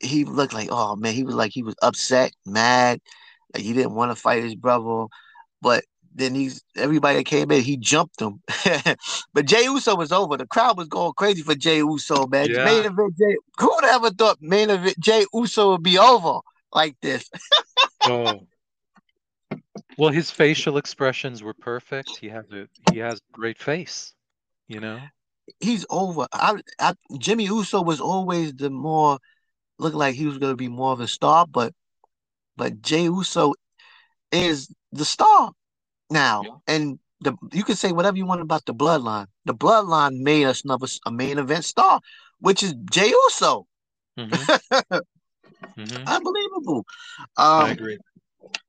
S2: he looked like oh man, he was like he was upset, mad, like he didn't want to fight his brother, but then he's everybody that came in, he jumped him. but Jey Uso was over. The crowd was going crazy for Jey Uso, man.
S3: Yeah.
S2: Main event Jey, who would ever thought main event Jey Uso would be over like this?
S3: Oh. Well, his facial expressions were perfect. He has a he has a great face, you know?
S2: He's over. I, I, Jimmy Uso was always the more looked like he was going to be more of a star, but but Jey Uso is the star now,
S3: Yeah.
S2: and the you can say whatever you want about the bloodline. The bloodline made us another a main event star, which is Jey Uso.
S3: hmm hmm
S2: Unbelievable.
S3: I
S2: Um,
S3: agree.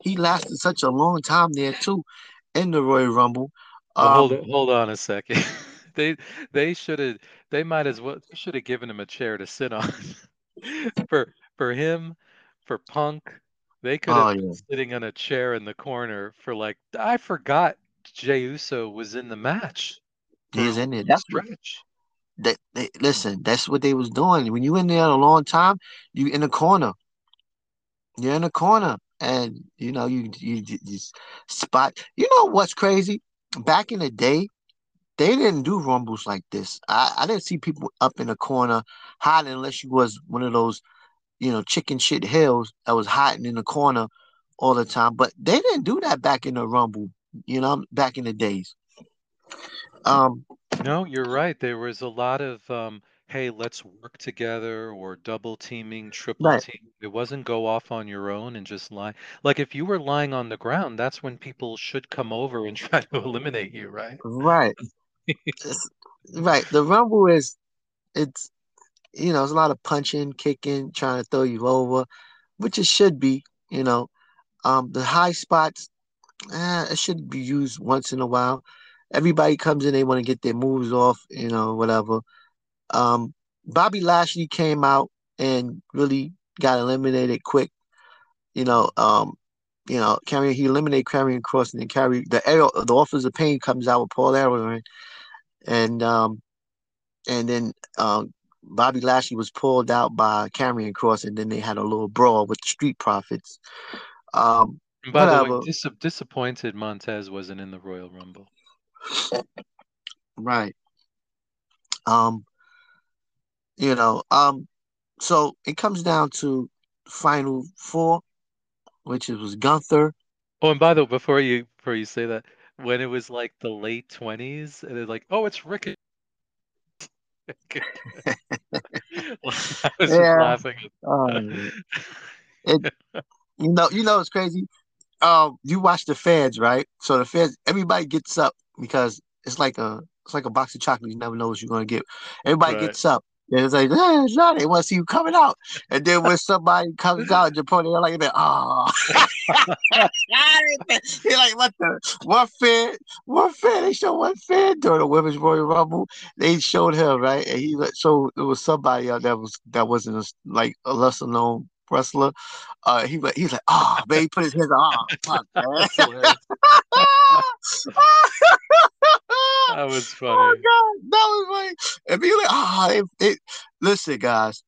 S2: He lasted such a long time there too, in the Royal Rumble.
S3: Hold
S2: Um,
S3: on, hold on a second. They they should have they might as well should have given him a chair to sit on. for for him, for Punk, they could
S2: Oh
S3: have been
S2: yeah,
S3: sitting on a chair in the corner for like I forgot Jey Uso was in the match
S2: he's in there. That's
S3: stretch.
S2: they, they listen. That's what they was doing. When you in there a long time, you in the corner. You're in the corner, and you know you you, spot. You know what's crazy? Back in the day, they didn't do rumbles like this. I, I didn't see people up in the corner hiding unless you was one of those you know chicken shit hills that was hiding in the corner all the time. But they didn't do that back in the rumble. You know, back in the days. Um,
S3: No, you're right. There was a lot of um, hey, let's work together or double teaming, triple
S2: right,
S3: team. It wasn't go off on your own and just lie. Like if you were lying on the ground, that's when people should come over and try to eliminate you, right?
S2: right, It's- right. The rumble is it's you know, it's a lot of punching, kicking, trying to throw you over, which it should be, you know. Um, the high spots, eh, it should be used once in a while. Everybody comes in, they want to get their moves off, you know, whatever. Um, Bobby Lashley came out and really got eliminated quick, you know. Um, you know, carrying he eliminated Karrion Kross and then carry the arrow, the Authors of Pain comes out with Paul Aaron, and um, and then um, Bobby Lashley was pulled out by Karrion Kross, and then they had a little brawl with the Street Profits. Um,
S3: And by the way, dis disappointed Montez wasn't in the Royal Rumble.
S2: right? Um, you know, um, so it comes down to final four, which is was Gunther.
S3: Oh, and by the way, before you before you say that, when it was like the late 20s, and they're like, oh, it's Rick. I was just
S2: Yeah.
S3: laughing.
S2: Um, it, you know, you know, it's crazy. Um, you watch the feds, right? So the feds, everybody gets up because it's like a it's like a box of chocolate. You never know what you're gonna get. Everybody
S3: Right.
S2: gets up. And it's like, eh, it's not. They want to see you coming out. And then when somebody comes out, Japan, they're like, oh. They're like, what the? One fan, one fan. They showed one fan during the Women's Royal Rumble. They showed him, right? And he let- so it was somebody out that was that wasn't a, like a lesser known wrestler. Uh, he wa- he's like, oh man, he put his hands, oh.
S3: That's hilarious. That was funny.
S2: Oh
S3: funny.
S2: god, that was funny. And be like, ah, it, it, listen, guys,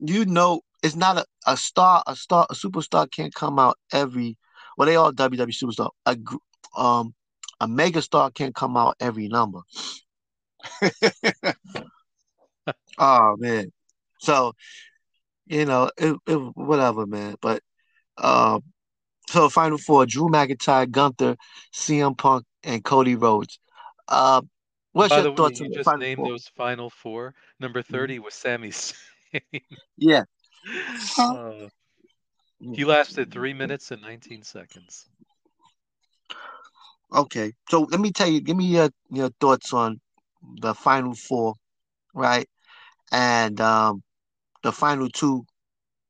S2: you know, it's not a, a star, a star, a superstar can't come out every. Well, they all WWE superstar. A um, a mega star can't come out every number. oh man, so you know, it, it whatever, man. But um, so final four: Drew McIntyre, Gunther, CM Punk, and Cody Rhodes. Uh, what's
S3: By
S2: your
S3: the way,
S2: thoughts on
S3: you
S2: the
S3: just
S2: final
S3: named
S2: four?
S3: those final four. Number 30 was Sami Zayn.
S2: Yeah.
S3: Uh, he lasted three minutes and 19 seconds.
S2: Okay. So let me tell you, give me your your thoughts on the final four, right? And um the final two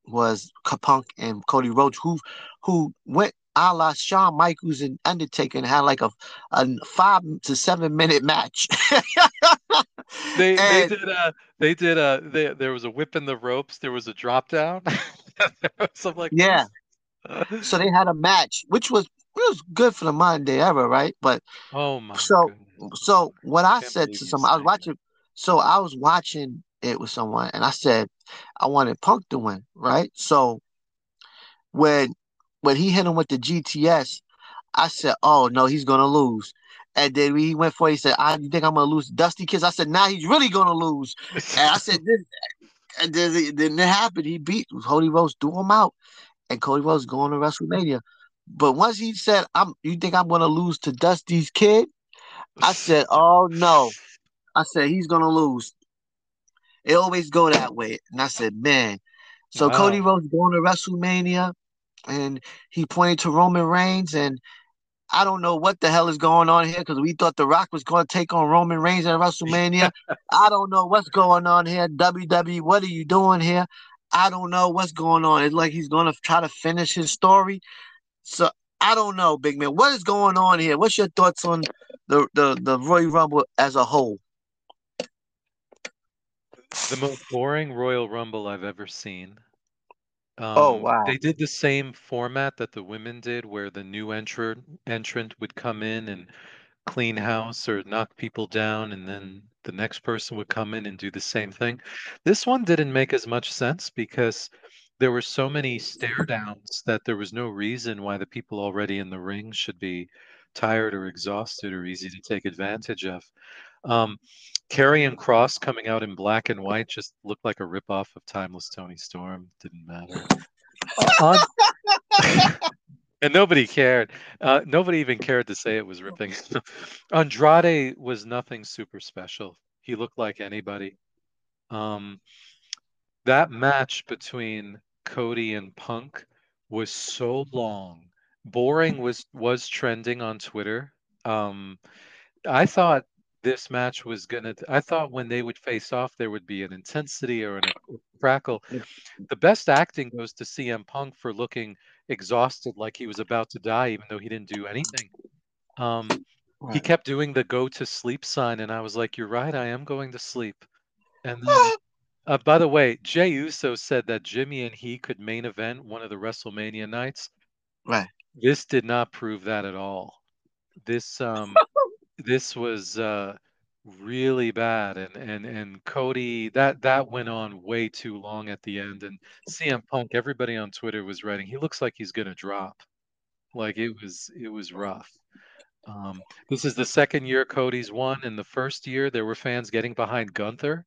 S2: was Punk and Cody Rhodes, who who went a la Shawn Michaels and Undertaker and had like a, a five to seven minute match.
S3: They they did a they did a they, there was a whip in the ropes, there was a drop down, something like
S2: yeah, so they had a match, which was it was good for the modern day era, right? But
S3: Oh my
S2: so
S3: goodness.
S2: so what I
S3: Can't
S2: said to someone, I was
S3: saying that.
S2: watching. So I was watching it with someone, and I said I wanted Punk to win, right? So when when he hit him with the GTS, I said, "Oh no, he's gonna lose." And then he went for it. He said, "I think I'm gonna lose Dusty's kid?" I said, "Now he's really gonna lose." And I said, this, and then it, then it happened. He beat Cody Rhodes, threw him out, and Cody Rhodes going to WrestleMania. But once he said, "I'm," you think I'm gonna lose to Dusty's kid? I said, "Oh no." I said he's gonna lose. It always go that way. And I said, man. So Cody
S3: Wow.
S2: Rhodes going to WrestleMania, and he pointed to Roman Reigns, and I don't know what the hell is going on here because we thought The Rock was going to take on Roman Reigns at WrestleMania. I don't know what's going on here. WWE, what are you doing here? I don't know what's going on. It's like he's going to try to finish his story. So I don't know, big man. What is going on here? What's your thoughts on the the the Royal Rumble as a whole?
S3: The most boring Royal Rumble I've ever seen.
S2: Oh
S3: Um,
S2: wow.
S3: they did the same format that the women did, where the new entrant entrant would come in and clean house or knock people down, and then the next person would come in and do the same thing. This one didn't make as much sense because there were so many stare downs that there was no reason why the people already in the ring should be tired or exhausted or easy to take advantage of. Um, Karrion Kross coming out in black and white just looked like a ripoff of Timeless Toni Storm. Didn't matter. On and nobody cared. Uh, nobody even cared to say it was ripping. Andrade was nothing super special. He looked like anybody. Um, that match between Cody and Punk was so long. Boring was was trending on Twitter. Um, I thought this match was gonna. I thought when they would face off, there would be an intensity or an, a crackle. The best acting goes to CM Punk for looking exhausted, like he was about to die, even though he didn't do anything. Um, he kept doing the go to sleep sign, and I was like, "You're right, I am going to sleep." And then, uh, by the way, Jey Uso said that Jimmy and he could main event one of the WrestleMania nights.
S2: Right.
S3: This did not prove that at all. This um, this was uh, really bad, and and and Cody that that went on way too long at the end. And CM Punk, everybody on Twitter was writing, he looks like he's gonna drop. Like it was it was rough. Um, this is the second year Cody's won. In the first year, there were fans getting behind Gunther.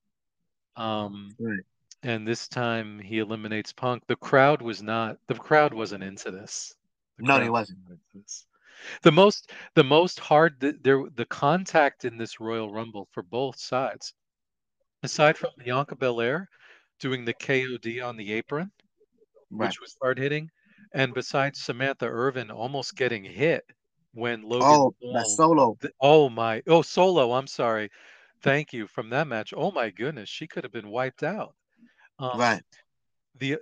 S3: Um,
S2: Right.
S3: and this time he eliminates Punk. The crowd was not. The crowd wasn't into this. The
S2: No,
S3: crowd
S2: wasn't.
S3: into this. The most, the most hard, the, there, the contact in this Royal Rumble for both sides, aside from Bianca Belair doing the KOD on the apron,
S2: Right.
S3: which was hard hitting, and besides Samantha Irvin almost getting hit when Logan
S2: Oh, that solo.
S3: Th- Oh my, oh Solo, I'm sorry. Thank you from that match. Oh my goodness, she could have been wiped out. Um,
S2: Right.
S3: the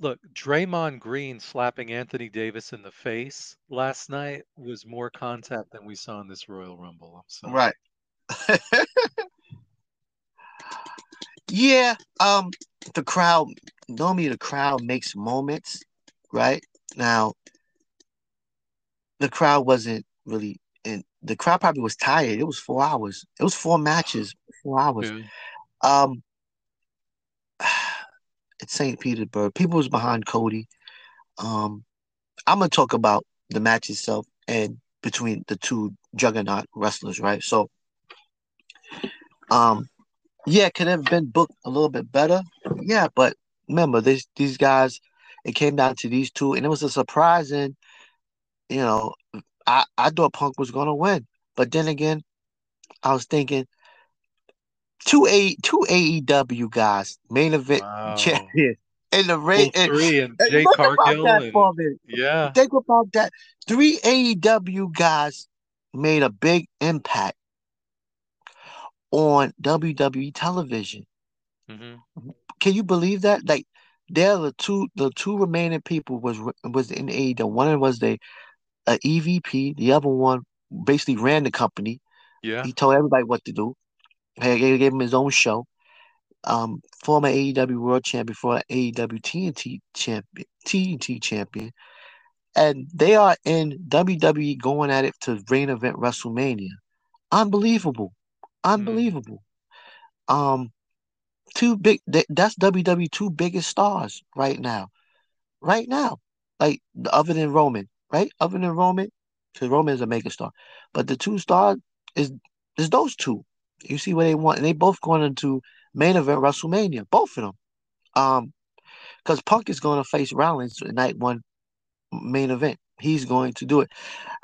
S3: look, Draymond Green slapping Anthony Davis in the face last night was more contact than we saw in this Royal Rumble. I'm sorry.
S2: Right. yeah. Um. The crowd. Normally, the crowd makes moments. Right now, the crowd wasn't really. And the crowd probably was tired. It was four hours. It was four matches. Four hours.
S3: Yeah.
S2: Um. It's St. Petersburg. People was behind Cody. Um. I'm gonna talk about the match itself and between the two juggernaut wrestlers, right? So, um, yeah, could have been booked a little bit better. Yeah, but remember, these these guys, it came down to these two, and it was a surprising. You know, I I thought Punk was gonna win, but then again, I was thinking two A two AEW guys, main event
S3: Wow.
S2: champion, in the
S3: Well,
S2: ring. and-
S3: three and
S2: and Jade
S3: Cargill
S2: that
S3: and
S2: for a minute.
S3: yeah,
S2: Think about that. Three AEW guys made a big impact on WWE television.
S3: hmm
S2: Can you believe that? Like, there are the two the two remaining people was was in AEW. One was the a EVP. The other one basically ran the company.
S3: yeah.
S2: He told everybody what to do. He gave gave him his own show. Um, former AEW World Champion, former AEW TNT champion, TNT champion, and they are in WWE going at it to main event WrestleMania. Unbelievable, unbelievable. Um, two big. that- That's WWE two biggest stars right now, right now. Like other than Roman, right? Other than Roman, because Roman is a mega star, but the two stars is is those two. You see what they want, and they both going into main event WrestleMania, both of them. Um, because Punk is going to face Rollins at night one main event. He's going to do it.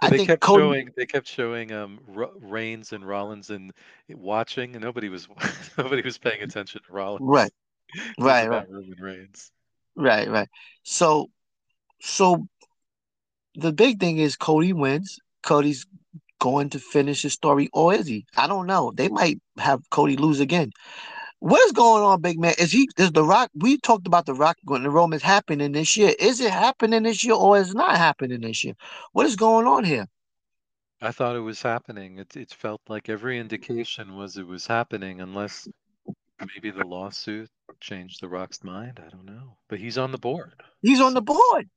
S2: I
S3: they
S2: think
S3: kept
S2: Cody.
S3: showing they kept showing um R Reigns and Rollins and watching and nobody was nobody was paying attention to Rollins.
S2: Right, right, right,
S3: Roman Reigns.
S2: right, right. So, so the big thing is Cody wins. Cody's going to finish his story, or is he? I don't know. They might have Cody lose again. What is going on, big man? Is he is the Rock? We talked about the Rock going the Romans happening this year. Is it happening this year, or is it not happening this year? What is going on here?
S3: I thought it was happening. It it felt like every indication was it was happening unless Maybe the lawsuit changed The Rock's mind. I don't know. But he's on the board.
S2: He's on
S3: So-
S2: the board.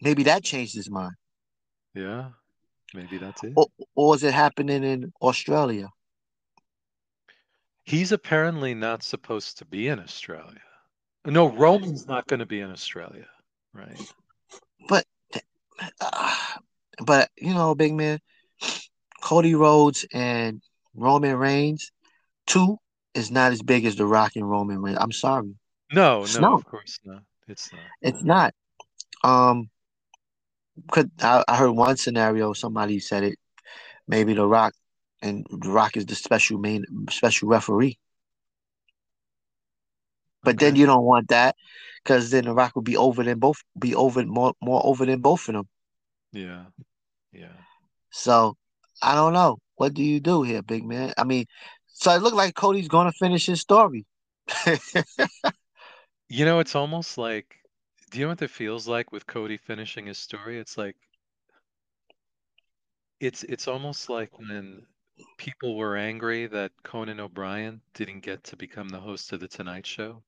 S2: Maybe that changed his mind.
S3: Yeah. Maybe that's it.
S2: Or, or is it happening in Australia?
S3: He's apparently not supposed to be in Australia. No, Roman's not going to be in Australia, right?
S2: Uh, but you know, big man, Cody Rhodes and Roman Reigns, two is not as big as The Rock and Roman Reigns. I'm sorry,
S3: No,
S2: It's
S3: no,
S2: not.
S3: of course not. It's not.
S2: it's
S3: no.
S2: not. Um, could I, I heard one scenario. Somebody said it. Maybe The Rock and The Rock is the special main special referee. But then you don't want that because then The Rock would be over than both, be over more more over than both of them.
S3: Yeah. Yeah.
S2: So I don't know. What do you do here, big man? I mean, so it looked like Cody's gonna finish his story.
S3: You know, it's almost like, do you know what it feels like with Cody finishing his story? It's like it's it's almost like when people were angry that Conan O'Brien didn't get to become the host of the Tonight Show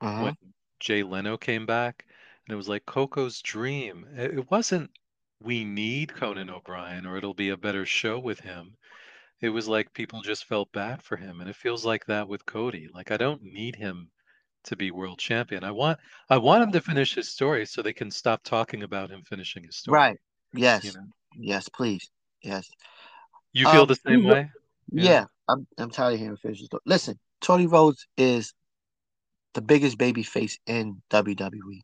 S2: Uh-huh.
S3: when Jay Leno came back, and it was like Coco's dream. It it wasn't we need Conan O'Brien or it'll be a better show with him. It was like people just felt bad for him, and it feels like that with Cody. Like I don't need him to be world champion. I want I want him to finish his story so they can stop talking about him finishing his story.
S2: Right. Yes.
S3: You know,
S2: Yes, please. Yes.
S3: you feel
S2: Um,
S3: the same way?
S2: Yeah.
S3: Yeah.
S2: I'm I'm tired of hearing finish his story. Listen, Cody Rhodes is the biggest baby face in WWE.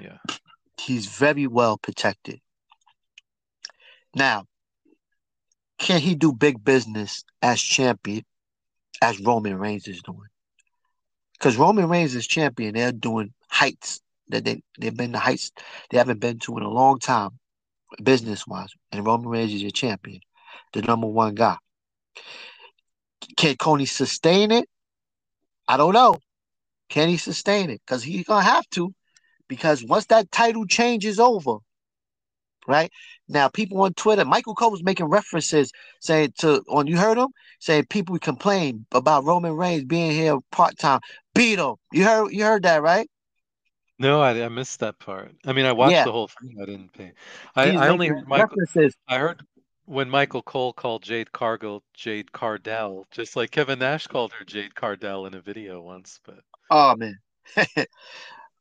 S3: Yeah.
S2: He's very well protected. Now, can he do big business as champion as Roman Reigns is doing? Because Roman Reigns is champion, they're doing heights that they they've been the heights they haven't been to in a long time, business wise. And Roman Reigns is your champion, the number one guy. Can Cody sustain it? I don't know. Can he sustain it? Because he's gonna have to. Because once that title change is over, right? Now people on Twitter, Michael Cole was making references saying to on you heard him saying people complain about Roman Reigns being here part time. Him. You heard you heard that, right?
S3: No, I, I missed that part. I mean, I watched
S2: Yeah.
S3: the whole thing. I didn't pay. I, I only heard Michael. I heard when Michael Cole called Jade Cargill Jade Cardell, just like Kevin Nash called her Jade Cardell in a video once. But
S2: Oh man.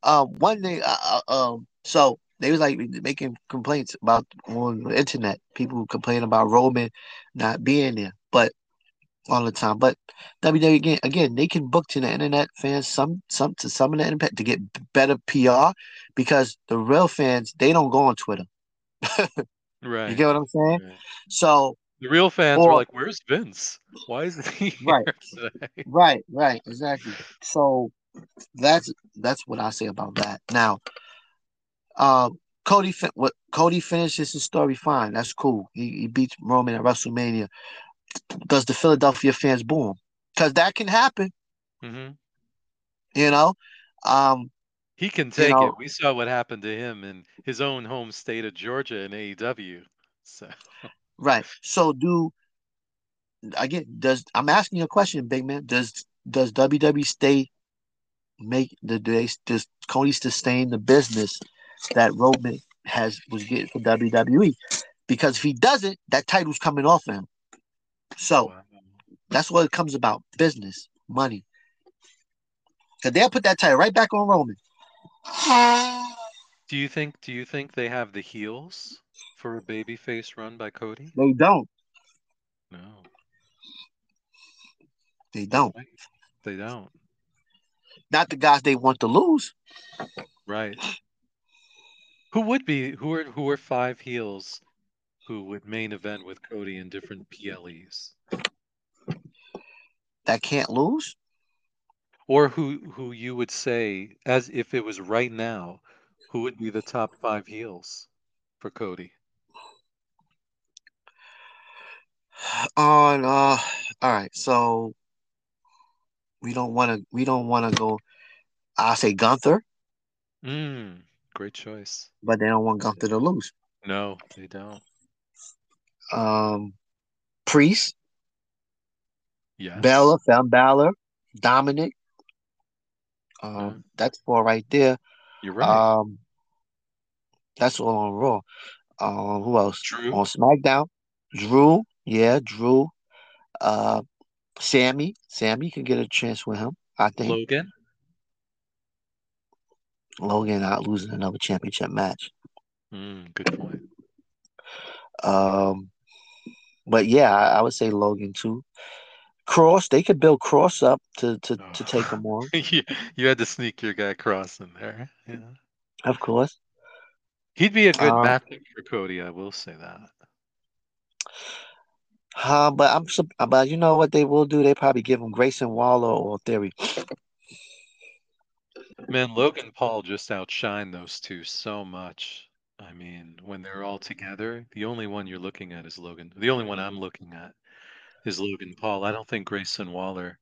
S2: um, one thing. Uh, uh, um, so they was like making complaints about on the internet. People complain about Roman not being there, but all the time. But WWE again, again, they can book to the internet fans some some to some of the internet to get better PR because the real fans they don't go on Twitter.
S3: right,
S2: You get what I'm saying?
S3: right.
S2: So
S3: The real fans
S2: Or-
S3: were like, "Where's Vince? Why isn't he
S2: Right.
S3: today?"
S2: Right, right, exactly. So that's that's what I say about that. Now, um, Cody, fin- what Cody finishes his story fine. That's cool. He, he beats Roman at WrestleMania. Does the Philadelphia fans boo him? Because that can happen.
S3: hmm
S2: You know. Um,
S3: He can take
S2: know-
S3: it. We saw what happened to him in his own home state of Georgia in AEW. So
S2: right. So do again? Does I'm asking you a question, big man? Does does WWE stay make the they does Cody sustain the business that Roman has was getting for WWE? Because if he doesn't, that title's coming off him. So
S3: wow.
S2: that's what it comes about: business, money. Cause they'll put that title right back on Roman.
S3: do you think do you think they have the heels for a babyface run by Cody?
S2: They don't.
S3: No,
S2: They don't.
S3: they don't.
S2: Not the guys they want to lose.
S3: Right. Who would be who are who are five heels who would main event with Cody in different PLEs?
S2: That can't lose.
S3: Or who who you would say as if it was right now, who would be the top five heels for Cody?
S2: On uh, all right. So we don't want to. We don't want to go. I say Gunther,
S3: Mm, great choice.
S2: but they don't want Gunther to lose.
S3: No, they don't.
S2: Um, Priest,
S3: Yes.
S2: Bella, Finn Balor. Dominik. Um,
S3: Yeah.
S2: that's four right there.
S3: You're right.
S2: Um, that's all on Raw. Um, who else
S3: Drew,
S2: on SmackDown? Drew, yeah, Drew. Uh, Sami, Sami can get a chance with him. I think
S3: Logan.
S2: Logan not losing another championship match.
S3: Mm, good point.
S2: Um, but yeah, I, I would say Logan too. Kross, they could build Kross up to to to take him on,
S3: you, you had to sneak your guy Kross in there. Yeah.
S2: of course.
S3: He'd be a good
S2: Um,
S3: matchup for Cody, I will say that.
S2: Uh, but I'm but you know what they will do? They probably give him Grayson Waller or Theory.
S3: Man, Logan Paul just outshined those two so much. I mean, when they're all together, the only one you're looking at is Logan. The only one I'm looking at is Logan Paul. I don't think Grayson Waller.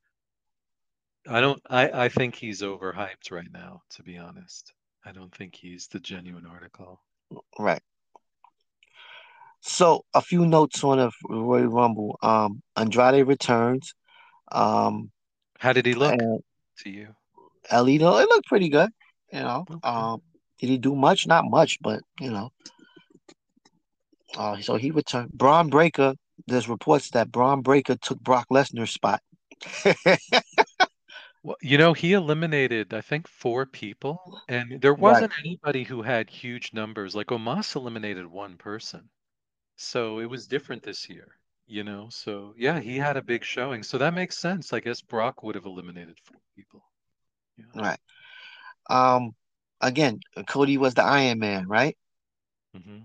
S3: I don't. I I think he's overhyped right now. To be honest, I don't think he's the genuine article.
S2: Right. So a few notes on the Royal Rumble. Um, Andrade returns. Um,
S3: How did he look to you?
S2: Alito, it looked pretty good. You know.
S3: Okay.
S2: Um, did he do much? Not much, but you know. Uh, so he returned. Bron Breakker. There's reports that Bron Breakker took Brock Lesnar's spot.
S3: Well, you know, he eliminated, I think, four people, and there wasn't anybody who had huge numbers. Like Omos eliminated one person. So it was different this year, you know? So yeah, he had a big showing. So that makes sense. I guess Brock would have eliminated four people. Yeah.
S2: Right. Um, again, Cody was the Iron Man, right?
S3: hmm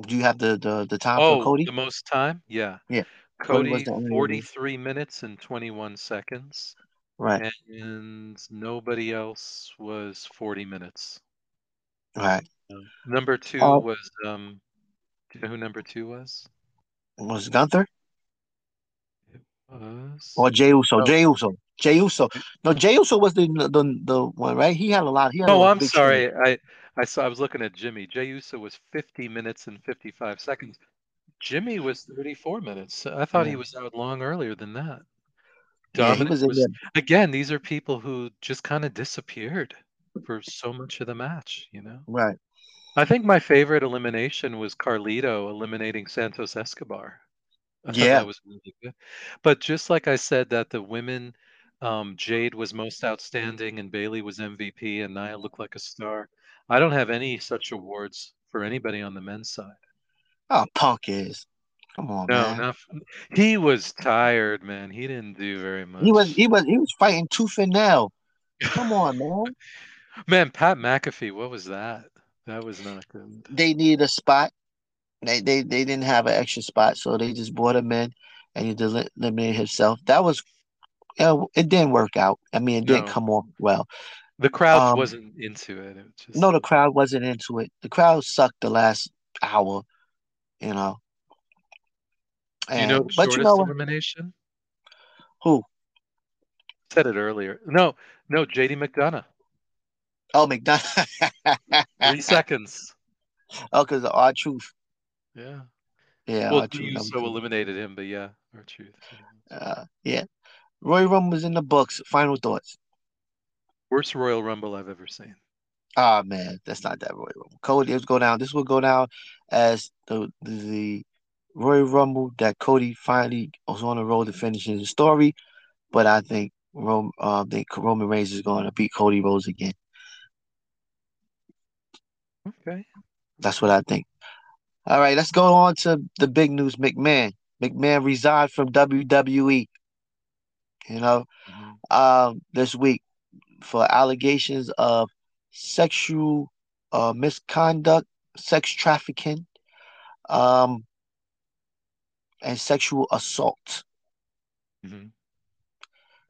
S2: Do you have the the, the time for
S3: Oh,
S2: Cody?
S3: the most time? Yeah.
S2: Yeah. Cody was
S3: Cody,
S2: Man.
S3: 43 minutes and 21 seconds,
S2: Right.
S3: and nobody else was 40 minutes.
S2: Right.
S3: Um, Number two
S2: Uh,
S3: was, um, do you know who number two was?
S2: was Gunther
S3: It was.
S2: or Jey Uso?
S3: Oh,
S2: Jey Uso. Jey Uso. No, Jey Uso was the the the one, right? He had a lot. He had
S3: oh, I'm sorry. I I saw I was looking at Jimmy. Jey Uso was 50 minutes and 55 seconds. Jimmy was 34 minutes. I thought he was out long earlier than that.
S2: Yeah,
S3: Dominik
S2: was in
S3: was again, these are people who just kind of disappeared for so much of the match, you know.
S2: Right.
S3: I think my favorite elimination was Carlito eliminating Santos Escobar. I
S2: Yeah.
S3: that was really good. But just like I said that the women, um, Jade was most outstanding and Bayley was MVP and Nia looked like a star. I don't have any such awards for anybody on the men's side.
S2: Oh, Punk is. Come on,
S3: No,
S2: man.
S3: not he was tired, man. He didn't do very much.
S2: He was he was he was fighting tooth and nail. Come on, man.
S3: Man, Pat McAfee, what was that? That was not good.
S2: They needed a spot. They they they didn't have an extra spot, so they just brought him in, and he eliminated himself. That was, yeah, it didn't work out. I mean, it didn't
S3: No,
S2: come off well.
S3: the crowd
S2: Um,
S3: wasn't into it. It just
S2: no, the crowd wasn't into it. The crowd sucked the last hour, you know.
S3: Do you know
S2: but you know
S3: elimination?
S2: Who?
S3: Said it earlier. No, no, JD McDonagh.
S2: Oh, McDonagh.
S3: Three seconds.
S2: oh, because of R-Truth.
S3: Yeah.
S2: Yeah,
S3: Well, you so eliminated him, but yeah, R-Truth.
S2: Uh, yeah. Roy Rumble was in the books. Final thoughts.
S3: Worst Royal Rumble I've ever seen.
S2: Ah man, that's not that Royal Rumble. Cody, let's go down. This will go down as the the Royal Rumble that Cody finally was on the road to finishing the story. But I think Rome, uh, I think Roman Reigns is going to beat Cody Rhodes again.
S3: Okay.
S2: That's what I think. All right, let's go on to the big news. McMahon. McMahon resigned from WWE. You know,
S3: Mhm.
S2: um, this week for allegations of sexual uh, misconduct, sex trafficking, um, and sexual assault.
S3: Mhm.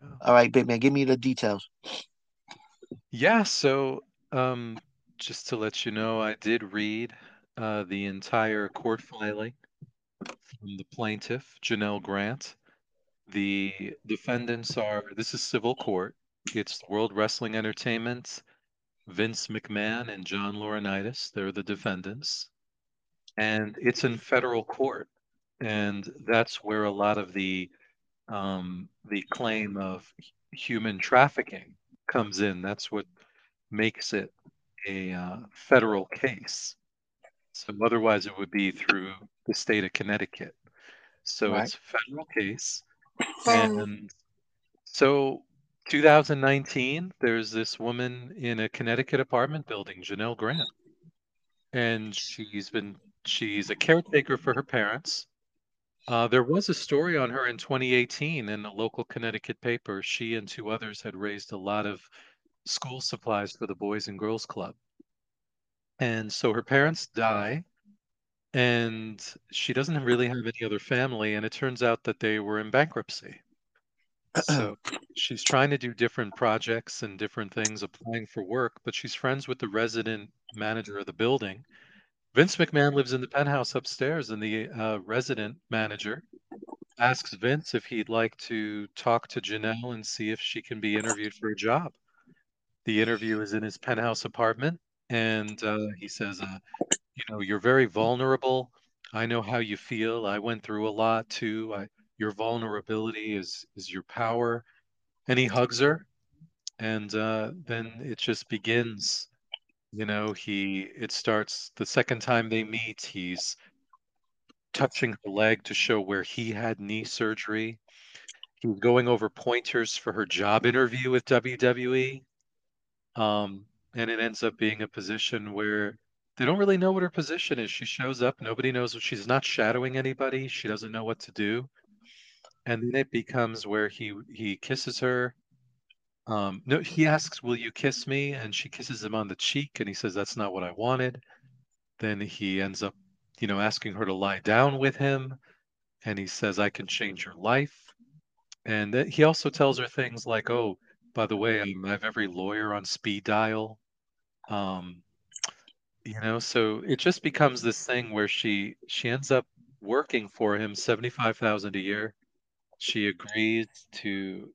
S3: Yeah.
S2: All right, big man, give me the details.
S3: Yeah, so um, just to let you know, I did read uh, the entire court filing from the plaintiff, Janelle Grant. The defendants are, this is civil court. It's World Wrestling Entertainment, Vince McMahon, and John Laurinaitis. They're the defendants. And it's in federal court. And that's where a lot of the um, the claim of human trafficking comes in. That's what makes it a uh, federal case. So otherwise, it would be through the state of Connecticut. So
S2: Right.
S3: it's a federal case. And so 2019, there's this woman in a Connecticut apartment building, Janelle Grant. And she's been, she's a caretaker for her parents. Uh, there was a story on her in 2018 in a local Connecticut paper. She and two others had raised a lot of school supplies for the Boys and Girls Club. And so her parents die, and she doesn't really have any other family. And it turns out that they were in bankruptcy. So she's trying to do different projects and different things, applying for work, but she's friends with the resident manager of the building. Vince McMahon lives in the penthouse upstairs, and the uh, resident manager asks Vince if he'd like to talk to Janelle and see if she can be interviewed for a job. The interview is in his penthouse apartment, and uh, he says, uh, "You know, you're very vulnerable. I know how you feel. I went through a lot too. I, your vulnerability is is your power." And he hugs her, and uh, then it just begins. You know, he it starts the second time they meet. He's touching her leg to show where he had knee surgery. He's going over pointers for her job interview with WWE. Um, and it ends up being a position where they don't really know what her position is. She shows up, nobody knows what she's not shadowing anybody. She doesn't know what to do. And then it becomes where he he kisses her. Um, no, he asks, "Will you kiss me?" And she kisses him on the cheek, and he says, "That's not what I wanted." Then he ends up, you know, asking her to lie down with him, and he says, "I can change your life." And then he also tells her things like, "Oh, by the way, um, I have every lawyer on speed dial." Um, you know, so it just becomes this thing where she she ends up working for him 75,000 a year. She agrees to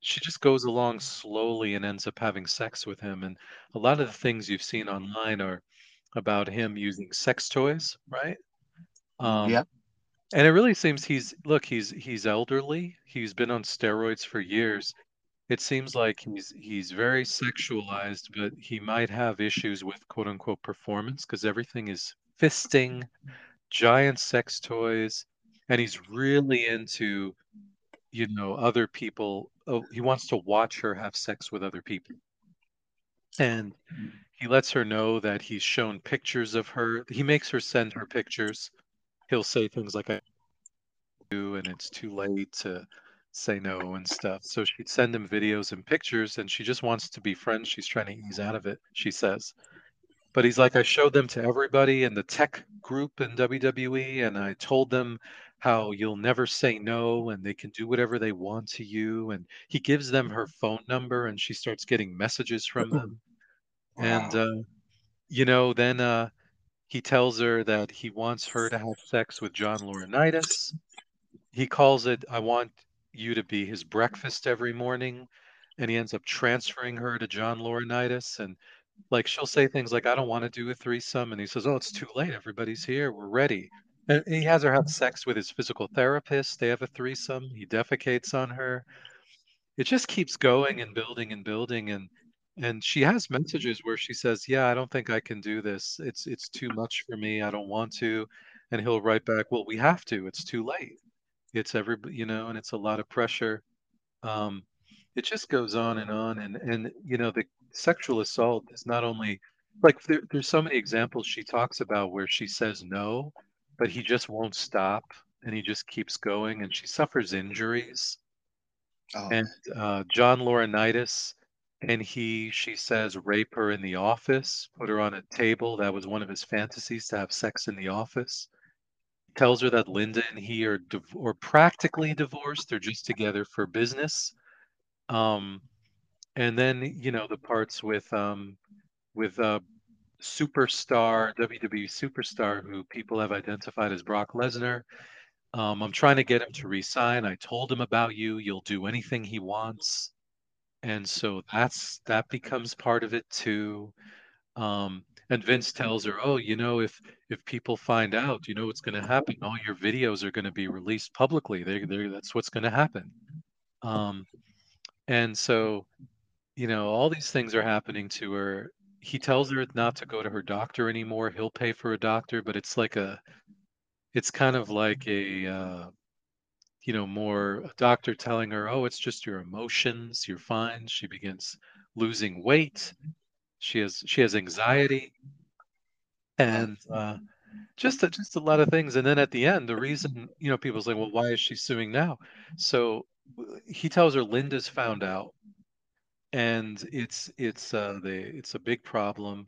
S3: she just goes along slowly and ends up having sex with him. And a lot of the things you've seen online are about him using sex toys, right? Um,
S2: Yep.
S3: and it really seems he's look, he's he's elderly. He's been on steroids for years. It seems like he's he's very sexualized, but he might have issues with quote unquote performance because everything is fisting, giant sex toys, and he's really into, you know, other people. Oh, he wants to watch her have sex with other people. And he lets her know that he's shown pictures of her. He makes her send her pictures. He'll say things like I do and it's too late to say no and stuff. So she'd send him videos and pictures and she just wants to be friends. She's trying to ease out of it, she says. But he's like, I showed them to everybody in the tech group in WWE and I told them how you'll never say no and they can do whatever they want to you. And he gives them her phone number and she starts getting messages from them. And, uh, you know, then uh, he tells her that he wants her to have sex with John Laurinaitis. He calls it, I want you to be his breakfast every morning. And he ends up transferring her to John Laurinaitis. And like she'll say things like, I don't want to do a threesome. And he says, Oh, it's too late. Everybody's here. We're ready. And he has her have sex with his physical therapist. They have a threesome. He defecates on her. It just keeps going and building and building. And and she has messages where she says, "Yeah, I don't think I can do this. It's it's too much for me. I don't want to." And he'll write back, "Well, we have to. It's too late. It's every, you know, and it's a lot of pressure." Um, it just goes on and on, and and you know, the sexual assault is not only like there, there's so many examples she talks about where she says no, but he just won't stop, and he just keeps going, and she suffers injuries
S2: Oh,
S3: and uh, John Laurinaitis, and he, she says, rape her in the office, put her on a table. That was one of his fantasies to have sex in the office. Tells her that Linda and he are div- or practically divorced. They're just together for business. Um, and then you know the parts with um, with uh, superstar WWE superstar who people have identified as Brock Lesnar. Um, I'm trying to get him to resign. I told him about you. You'll do anything he wants and so that's that becomes part of it too um And Vince tells her, "Oh, you know, if if people find out, you know what's going to happen. All your videos are going to be released publicly. They, they, that's what's going to happen." Um, and so, you know, all these things are happening to her. He tells her not to go to her doctor anymore. He'll pay for a doctor, but it's like a, it's kind of like a, uh, you know, more a doctor telling her, "Oh, it's just your emotions. You're fine." She begins losing weight. She has she has anxiety, and uh, just a, just a lot of things. And then at the end, the reason you know people say, "Well, why is she suing now?" So he tells her Linda's found out, and it's it's uh, the it's a big problem.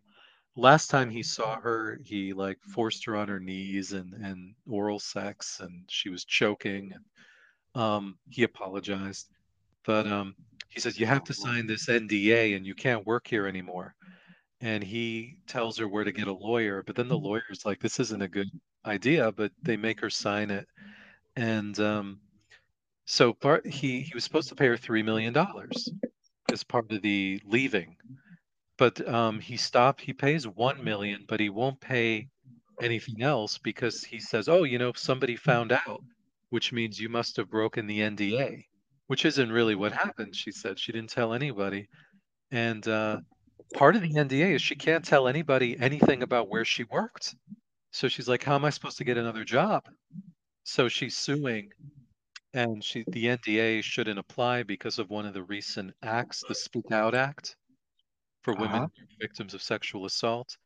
S3: Last time he saw her, he like forced her on her knees and and oral sex, and she was choking. Um, he apologized, but um, he says you have to sign this NDA, and you can't work here anymore. And he tells her where to get a lawyer, but then the lawyer's like, "This isn't a good idea," but they make her sign it, and um, so part he he was supposed to pay her three million dollars as part of the leaving, but um, he stopped. He pays one million, but he won't pay anything else because he says, "Oh, you know, somebody found out, which means you must have broken the NDA," which isn't really what happened. She said she didn't tell anybody, and uh, part of the NDA is she can't tell anybody anything about where she worked. So she's like, "How am I supposed to get another job?" So she's suing and she the NDA shouldn't apply because of one of the recent acts, the Speak Out Act for women
S2: Uh-huh.
S3: victims of sexual assault.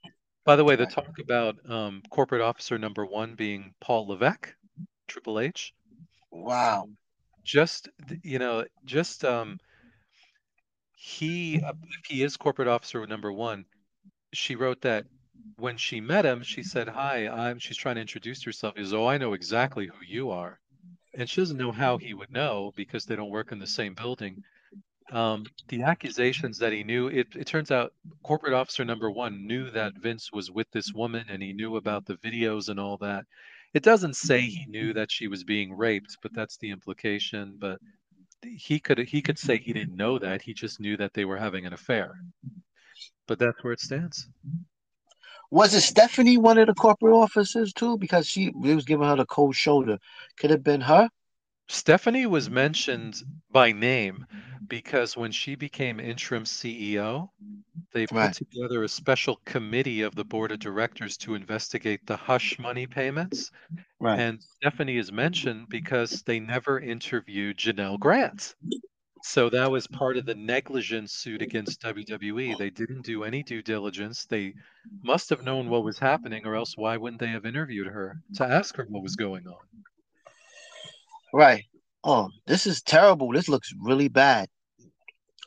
S3: By the way, the talk about um, corporate officer number one being Paul Levesque, Triple H,
S2: Wow.
S3: Just you know, just um, he he is corporate officer number one, she wrote that when she met him, she said, "Hi, I'm." She's trying to introduce herself. He says, "Oh, I know exactly who you are," and she doesn't know how he would know because they don't work in the same building. Um, the accusations that he knew, it, it turns out corporate officer number one knew that Vince was with this woman and he knew about the videos and all that. It doesn't say he knew that she was being raped, but that's the implication. But he could he could say he didn't know that. He just knew that they were having an affair. But that's where it stands.
S2: Was it Stephanie one of the corporate officers too? Because she was giving her the cold shoulder. Could have been her.
S3: Stephanie was mentioned by name because when she became interim CEO, they put
S2: Right.
S3: together a special committee of the board of directors to investigate the hush money payments.
S2: Right.
S3: And Stephanie is mentioned because they never interviewed Janelle Grant. So that was part of the negligence suit against WWE. They didn't do any due diligence. They must have known what was happening, or else why wouldn't they have interviewed her to ask her what was going on?
S2: Right. Oh, this is terrible. This looks really bad.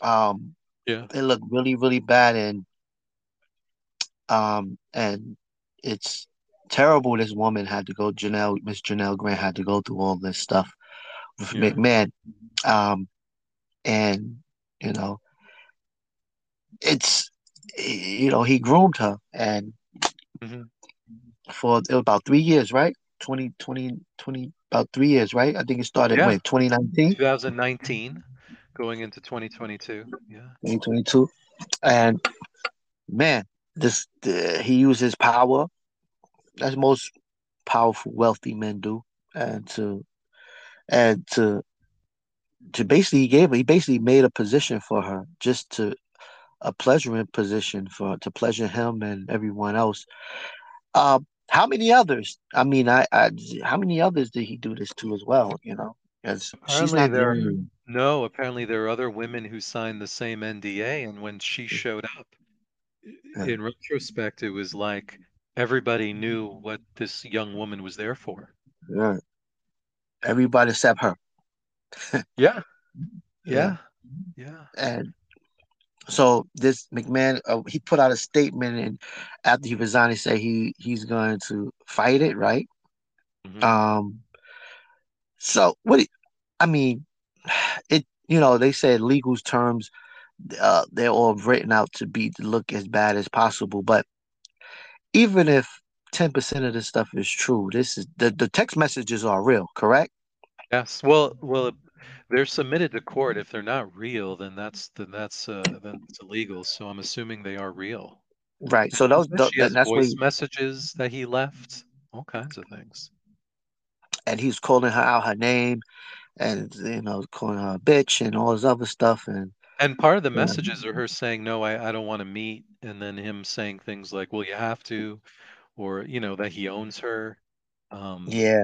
S2: Um,
S3: Yeah.
S2: it looked really, really bad, and um, and it's terrible. This woman had to go. Janelle, Miss Janelle Grant had to go through all this stuff with
S3: Yeah.
S2: McMahon. Um, and you know, it's you know he groomed her, and
S3: Mhm.
S2: for it was about three years, right? 20, 20, 20 about three years, right? I think it started
S3: Yeah.
S2: when 2019,
S3: 2019, going into 2022. Yeah.
S2: 2022. and man, this uh, he used his power as most powerful, wealthy men do, and to and to to basically he gave he basically made a position for her just to a pleasuring position for to pleasure him and everyone else. Um, how many others? I mean, I, I how many others did he do this to as well? You know, because she's not the
S3: there-
S2: only.
S3: No, apparently there are other women who signed the same NDA, and when she mm. showed up, in retrospect, it was like everybody knew what this young woman was there for.
S2: Yeah. Everybody except her.
S3: Yeah.
S2: Yeah.
S3: Yeah. Yeah.
S2: And so this McMahon, uh, he put out a statement, and after he resigned, he said he he's going to fight it, right?
S3: Mhm.
S2: Um. So what? I mean, it. You know, they said legal terms. Uh, they're all written out to be to look as bad as possible. But even if ten percent of this stuff is true, this is the the text messages are real, correct?
S3: Yes. Well, well, they're submitted to court. If they're not real, then that's then that's uh, then it's illegal. So I'm assuming they are real.
S2: Right. So those,
S3: She
S2: that, that's
S3: voice messages that he left, all kinds of things.
S2: and he's calling her out her name and you know calling her a bitch and all this other stuff and
S3: And part of the messages are her saying, No, I, I don't want to meet. And then him saying things like, Well, you have to, or, you know, that he owns her. Um,
S2: yeah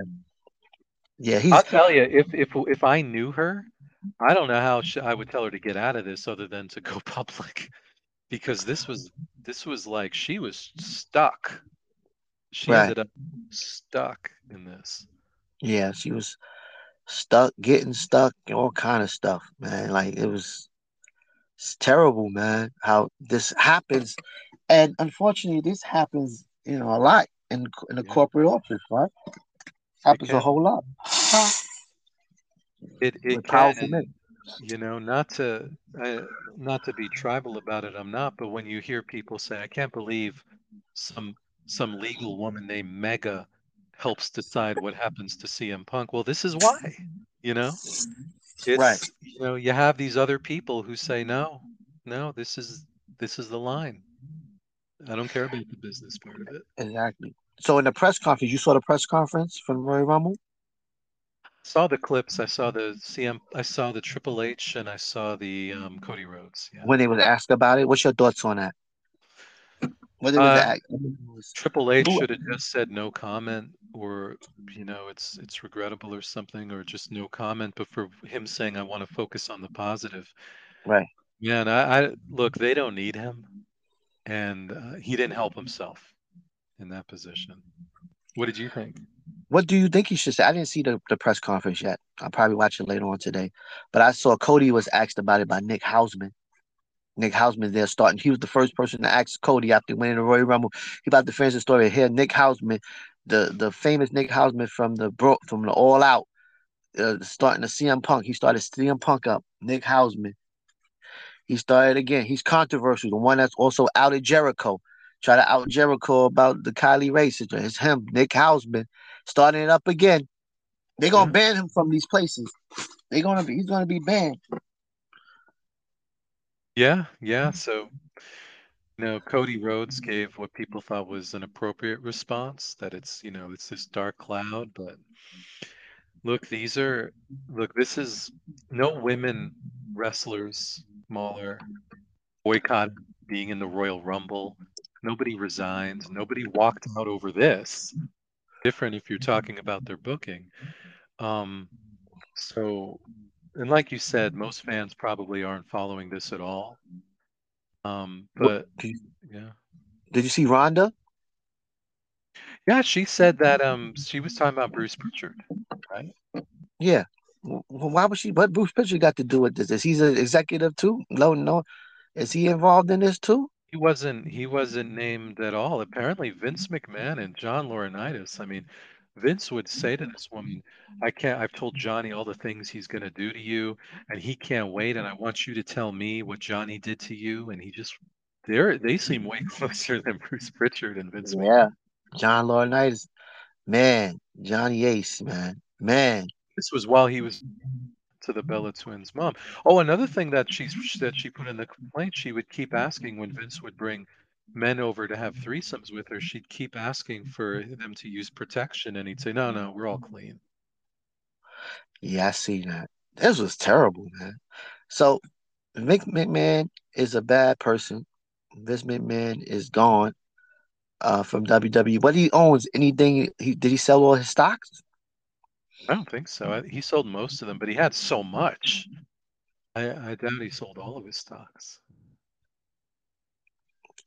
S2: yeah he's
S3: I'll tell you, if if if I knew her, I don't know how sh I would tell her to get out of this other than to go public, because this was this was like she was stuck. She
S2: right.
S3: ended up stuck in this.
S2: yeah she was stuck getting stuck all kind of stuff man. Like it was it's terrible man how this happens. And unfortunately this happens you know a lot in in the
S3: Yeah,
S2: corporate office right happens a whole lot
S3: It it can, and you know, not to uh, not to be tribal about it, I'm not. But when you hear people say, "I can't believe some some legal woman named Megha helps decide what happens to CM Punk," well, this is why. You know,
S2: right
S3: you know, you have these other people who say, "No, no, this is this is the line. I don't care about the business part of it."
S2: exactly so in the press conference you saw the press conference from Roy Rumble
S3: Saw the clips. I saw the CM. I saw the Triple H, and I saw the um, Cody Rhodes. Yeah.
S2: when they was asked about it what's your thoughts on that when they was
S3: Uh, Triple H should have just said no comment, or you know, it's it's regrettable or something, or just no comment. But for him saying, "I want to focus on the positive,"
S2: right
S3: man, I, I look, they don't need him, and uh, he didn't help himself in that position. What did you think?
S2: What do you think he should say? I didn't see the, the press conference yet. I'll probably watch it later on today. But I saw Cody was asked about it by Nick Hausman. Nick Hausman there starting. He was the first person to ask Cody after winning the Royal Rumble. He about the finish the story here. Nick Hausman, the the famous Nick Hausman from the bro from the All Out, uh, starting the CM Punk. He started CM Punk up. Nick Hausman. He started again. He's controversial. The one that's also out outed Jericho. Try to out Jericho about the Kylie Rae situation. It's him, Nick Hausman, starting it up again. They're gonna ban him from these places. They're gonna be he's gonna be banned.
S3: Yeah, yeah. Mm-hmm. So, you know, Cody Rhodes gave what people thought was an appropriate response, that it's, you know, it's this dark cloud, but look, these are, look, this is no women wrestlers, smaller, boycott being in the Royal Rumble. Nobody resigned. Nobody walked out over this. Different if you're talking about their booking. Um, so, and like you said, most fans probably aren't following this at all. Um, but
S2: Did you,
S3: yeah.
S2: did you see Ronda?
S3: Yeah, she said that um she was talking about Bruce Prichard, right?
S2: Yeah. W- Why was she? What Bruce Prichard got to do with this? Is he an executive too? No, no. Is he involved in this too?
S3: He wasn't he wasn't named at all. Apparently Vince McMahon and John Laurinaitis. I mean, Vince would say to this woman, I can't I've told Johnny all the things he's gonna do to you, and he can't wait, and I want you to tell me what Johnny did to you. And he just they're they seem way closer than Bruce Prichard and Vince McMahon.
S2: Yeah. John Laurinaitis. Man, Johnny Ace, man. Man.
S3: This was while he was to the Bella Twins mom. Oh, another thing that she that she put in the complaint, she would keep asking when Vince would bring men over to have threesomes with her, she'd keep asking for them to use protection, and he'd say, "No, no, we're all clean."
S2: Yeah, I see that. This was terrible, man. So Vic McMahon is a bad person. Vince McMahon is gone uh, from WWE. What he owns, anything? He did he sell all his stocks?
S3: I don't think so. I, he sold most of them, but he had so much. I, I doubt he sold all of his stocks.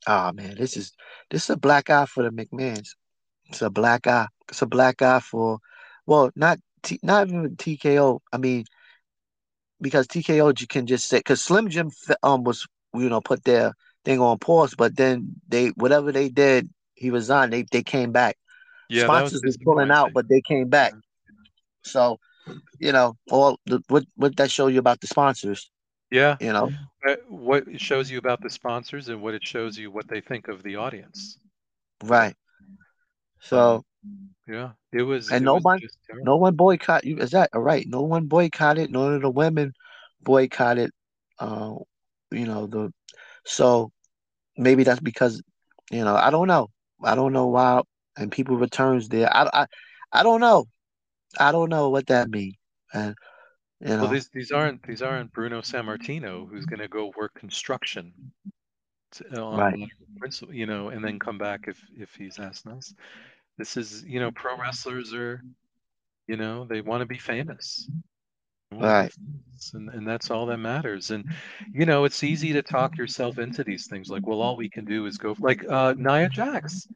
S2: Ah man, this is this is a black eye for the McMahons. It's a black eye. It's a black eye for, well, not T, not even TKO. I mean, because TKO you can just say because Slim Jim um was you know put their thing on pause, but then they whatever they did, he resigned. They they came back.
S3: Yeah, that was
S2: Sponsors was pulling out, but they came back. So, you know, all the, what what that show you about the sponsors?
S3: Yeah,
S2: You know,
S3: uh, what it shows you about the sponsors and what it shows you what they think of the audience.
S2: right? So
S3: Yeah, it was.
S2: And
S3: it was
S2: nobody-
S3: just
S2: no one boycott you. Is that all right? No one boycotted. None of the women boycotted. Uh, you know the. So maybe that's because You know, I don't know. I don't know why and people returns there. I I, I don't know. I don't know what that means. And you
S3: Well, these these aren't these aren't Bruno Sammartino who's going to go work construction to, on
S2: right,
S3: principle, you know, and then come back if if he's asked nice. This is, you know, pro wrestlers are, you know, they want to be famous. They want to be
S2: right,
S3: and and that's all that matters. And you know, it's easy to talk yourself into these things. Like, well, all we can do is go like uh, Nia Jax.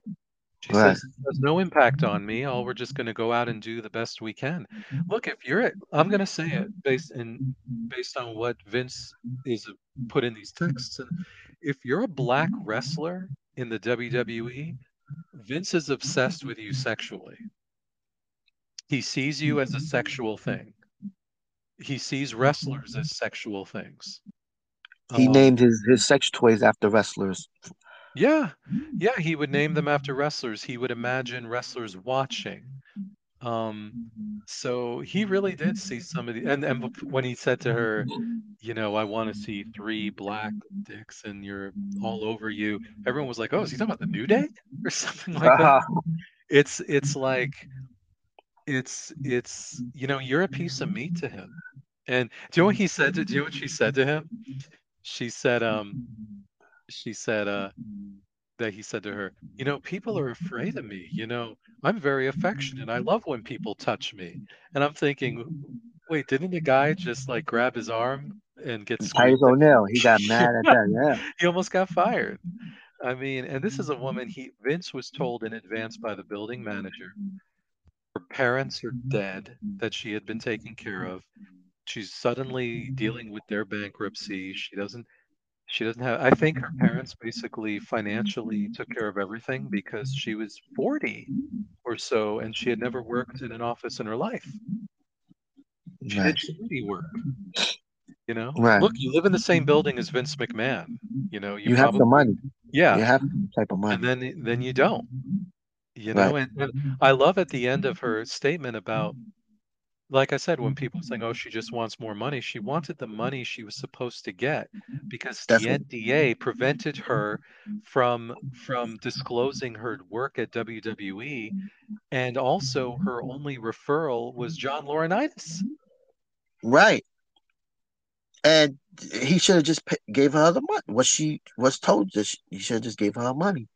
S3: She
S2: right.
S3: says it has no impact on me. All we're just going to go out and do the best we can. Look, if you're, I'm going to say it based in based on what Vince is put in these texts, and if you're a black wrestler in the WWE, Vince is obsessed with you sexually. He sees you as a sexual thing. He sees wrestlers as sexual things.
S2: He
S3: Um,
S2: named his his sex toys after wrestlers.
S3: Yeah, yeah, he would name them after wrestlers. He would imagine wrestlers watching. Um, so he really did see some of the, and and when he said to her, you know, I want to see three black dicks and you're all over you, everyone was like, oh, is he talking about the New Day or something like that?
S2: Uh-huh.
S3: It's it's like it's it's you know, you're a piece of meat to him. And do you know what he said to, do you know what she said to him? She said, um, she said, uh, that he said to her, you know, people are afraid of me. You know, I'm very affectionate. I love when people touch me. And I'm thinking, wait, didn't the guy just like grab his arm and get
S2: Titus
S3: screamed at?
S2: O'Neil, he got mad at that. Yeah,
S3: He almost got fired. I mean, and this is a woman he Vince was told in advance by the building manager. Her parents are dead that she had been taken care of. She's suddenly dealing with their bankruptcy. She doesn't she doesn't have I think her mm-hmm. parents basically financially took care of everything because she was 40 or so and she had never worked in an office in her life. She
S2: right,
S3: did charity work, you know?
S2: right.
S3: Look, you live in the same building as Vince McMahon. You know, you
S2: You have the money.
S3: yeah.
S2: You have the type of money, and
S3: then then you don't you
S2: Right.
S3: know and, and i love at the end of her statement about like i said when mm-hmm. people are saying oh she just wants more money she wanted the money she was supposed to get mm-hmm. because
S2: That's
S3: the
S2: what.
S3: nda prevented her from from disclosing her work at wwe and also her only referral was john laurinaitis
S2: Right. And he should have just gave her the money. What she was told that she, he should have just gave her money.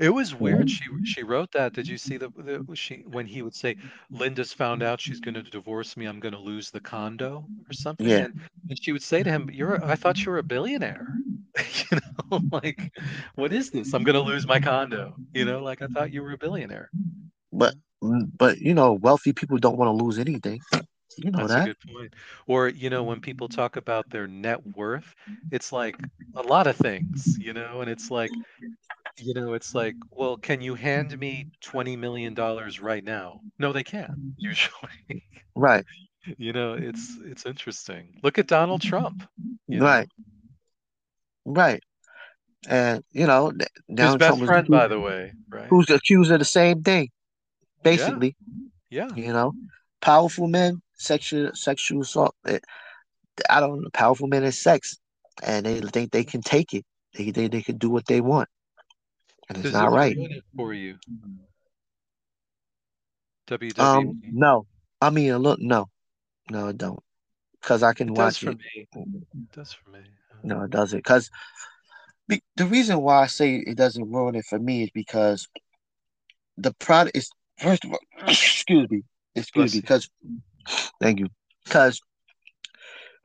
S3: It was weird. She she wrote that. Did you see the, the she when he would say, "Linda's found out she's going to divorce me. I'm going to lose the condo or something,"
S2: Yeah.
S3: and and she would say to him, "You're a- I thought you were a billionaire." You know, like, what is this? I'm going to lose my condo. You know, like I thought you were a billionaire.
S2: But mm, but you know, wealthy people don't want to lose anything. You know
S3: That's a
S2: that.
S3: good point. Or, you know, when people talk about their net worth, it's like a lot of things, you know, and it's like, you know, it's like, well, can you hand me $20 million right now? No, they can't, usually.
S2: Right.
S3: You know, it's it's interesting. Look at Donald Trump, you know.
S2: Right. Right. And you know,
S3: His
S2: Donald
S3: best
S2: Trump
S3: friend,
S2: accused,
S3: by the way, right?
S2: who's accused of the same thing, basically.
S3: yeah.
S2: You know, powerful men, sexual sexual assault. eh, I don't know. Powerful men is sex, and they think they can take it. They think they can do what they want, and it's
S3: Does
S2: not
S3: this
S2: right.
S3: for you,
S2: Um,
S3: WWE?
S2: no. I mean, look, no, no, it don't, because I can
S3: It does
S2: watch
S3: for
S2: it.
S3: me. It does for me.
S2: No, it doesn't. Because the reason why I say it doesn't ruin it for me is because the product is first of all, excuse me, excuse
S3: Bless
S2: me,
S3: you.
S2: because thank you, because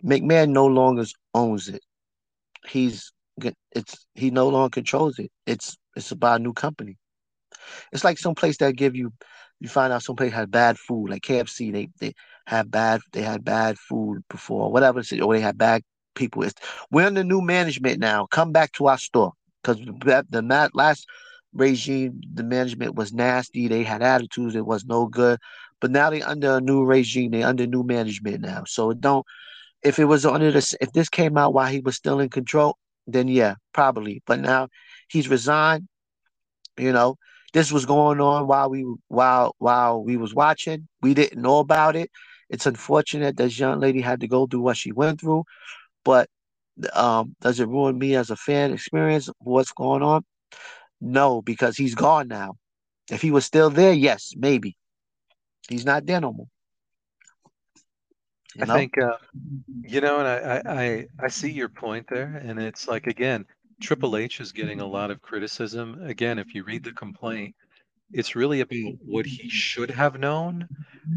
S2: McMahon no longer owns it. He's it's he no longer controls it. It's it's about a new company. It's like some place that give you you find out some place had bad food, like KFC. They they have bad they had bad food before, whatever. Or they had bad people. It's we're in the new management now. Come back to our store because the the last regime, the management was nasty. They had attitudes. It was no good. But now they under a new regime. They under new management now. So it don't. If it was under this, if this came out while he was still in control, then yeah, probably. But now he's resigned. You know, this was going on while we while while we was watching. We didn't know about it. It's unfortunate this young lady had to go through what she went through, but um, does it ruin me as a fan experience? What's going on? No, because he's gone now. If he was still there, yes, maybe. He's not there no more. You
S3: I think uh, you know, and I I I see your point there, and it's like again, Triple mm-hmm. H is getting a lot of criticism. Again, if you read the complaint, it's really about what he should have known,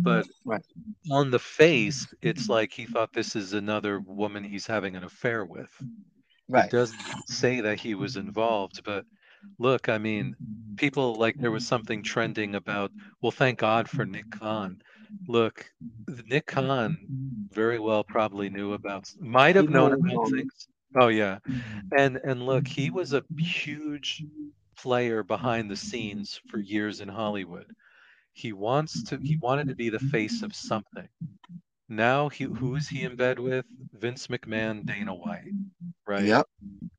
S3: but
S2: Right.
S3: on the face, it's like he thought this is another woman he's having an affair with. It
S2: Right.
S3: doesn't say that he was involved, but look, I mean, people like there was something trending about, well, thank God for Nick Khan. Look, Nick Khan very well probably knew about, might have known about things. Oh yeah, and and look, he was a huge player behind the scenes for years in Hollywood. He wants to, he wanted to be the face of something. Now he, who is he in bed with? Vince McMahon, Dana White, right?
S2: Yep.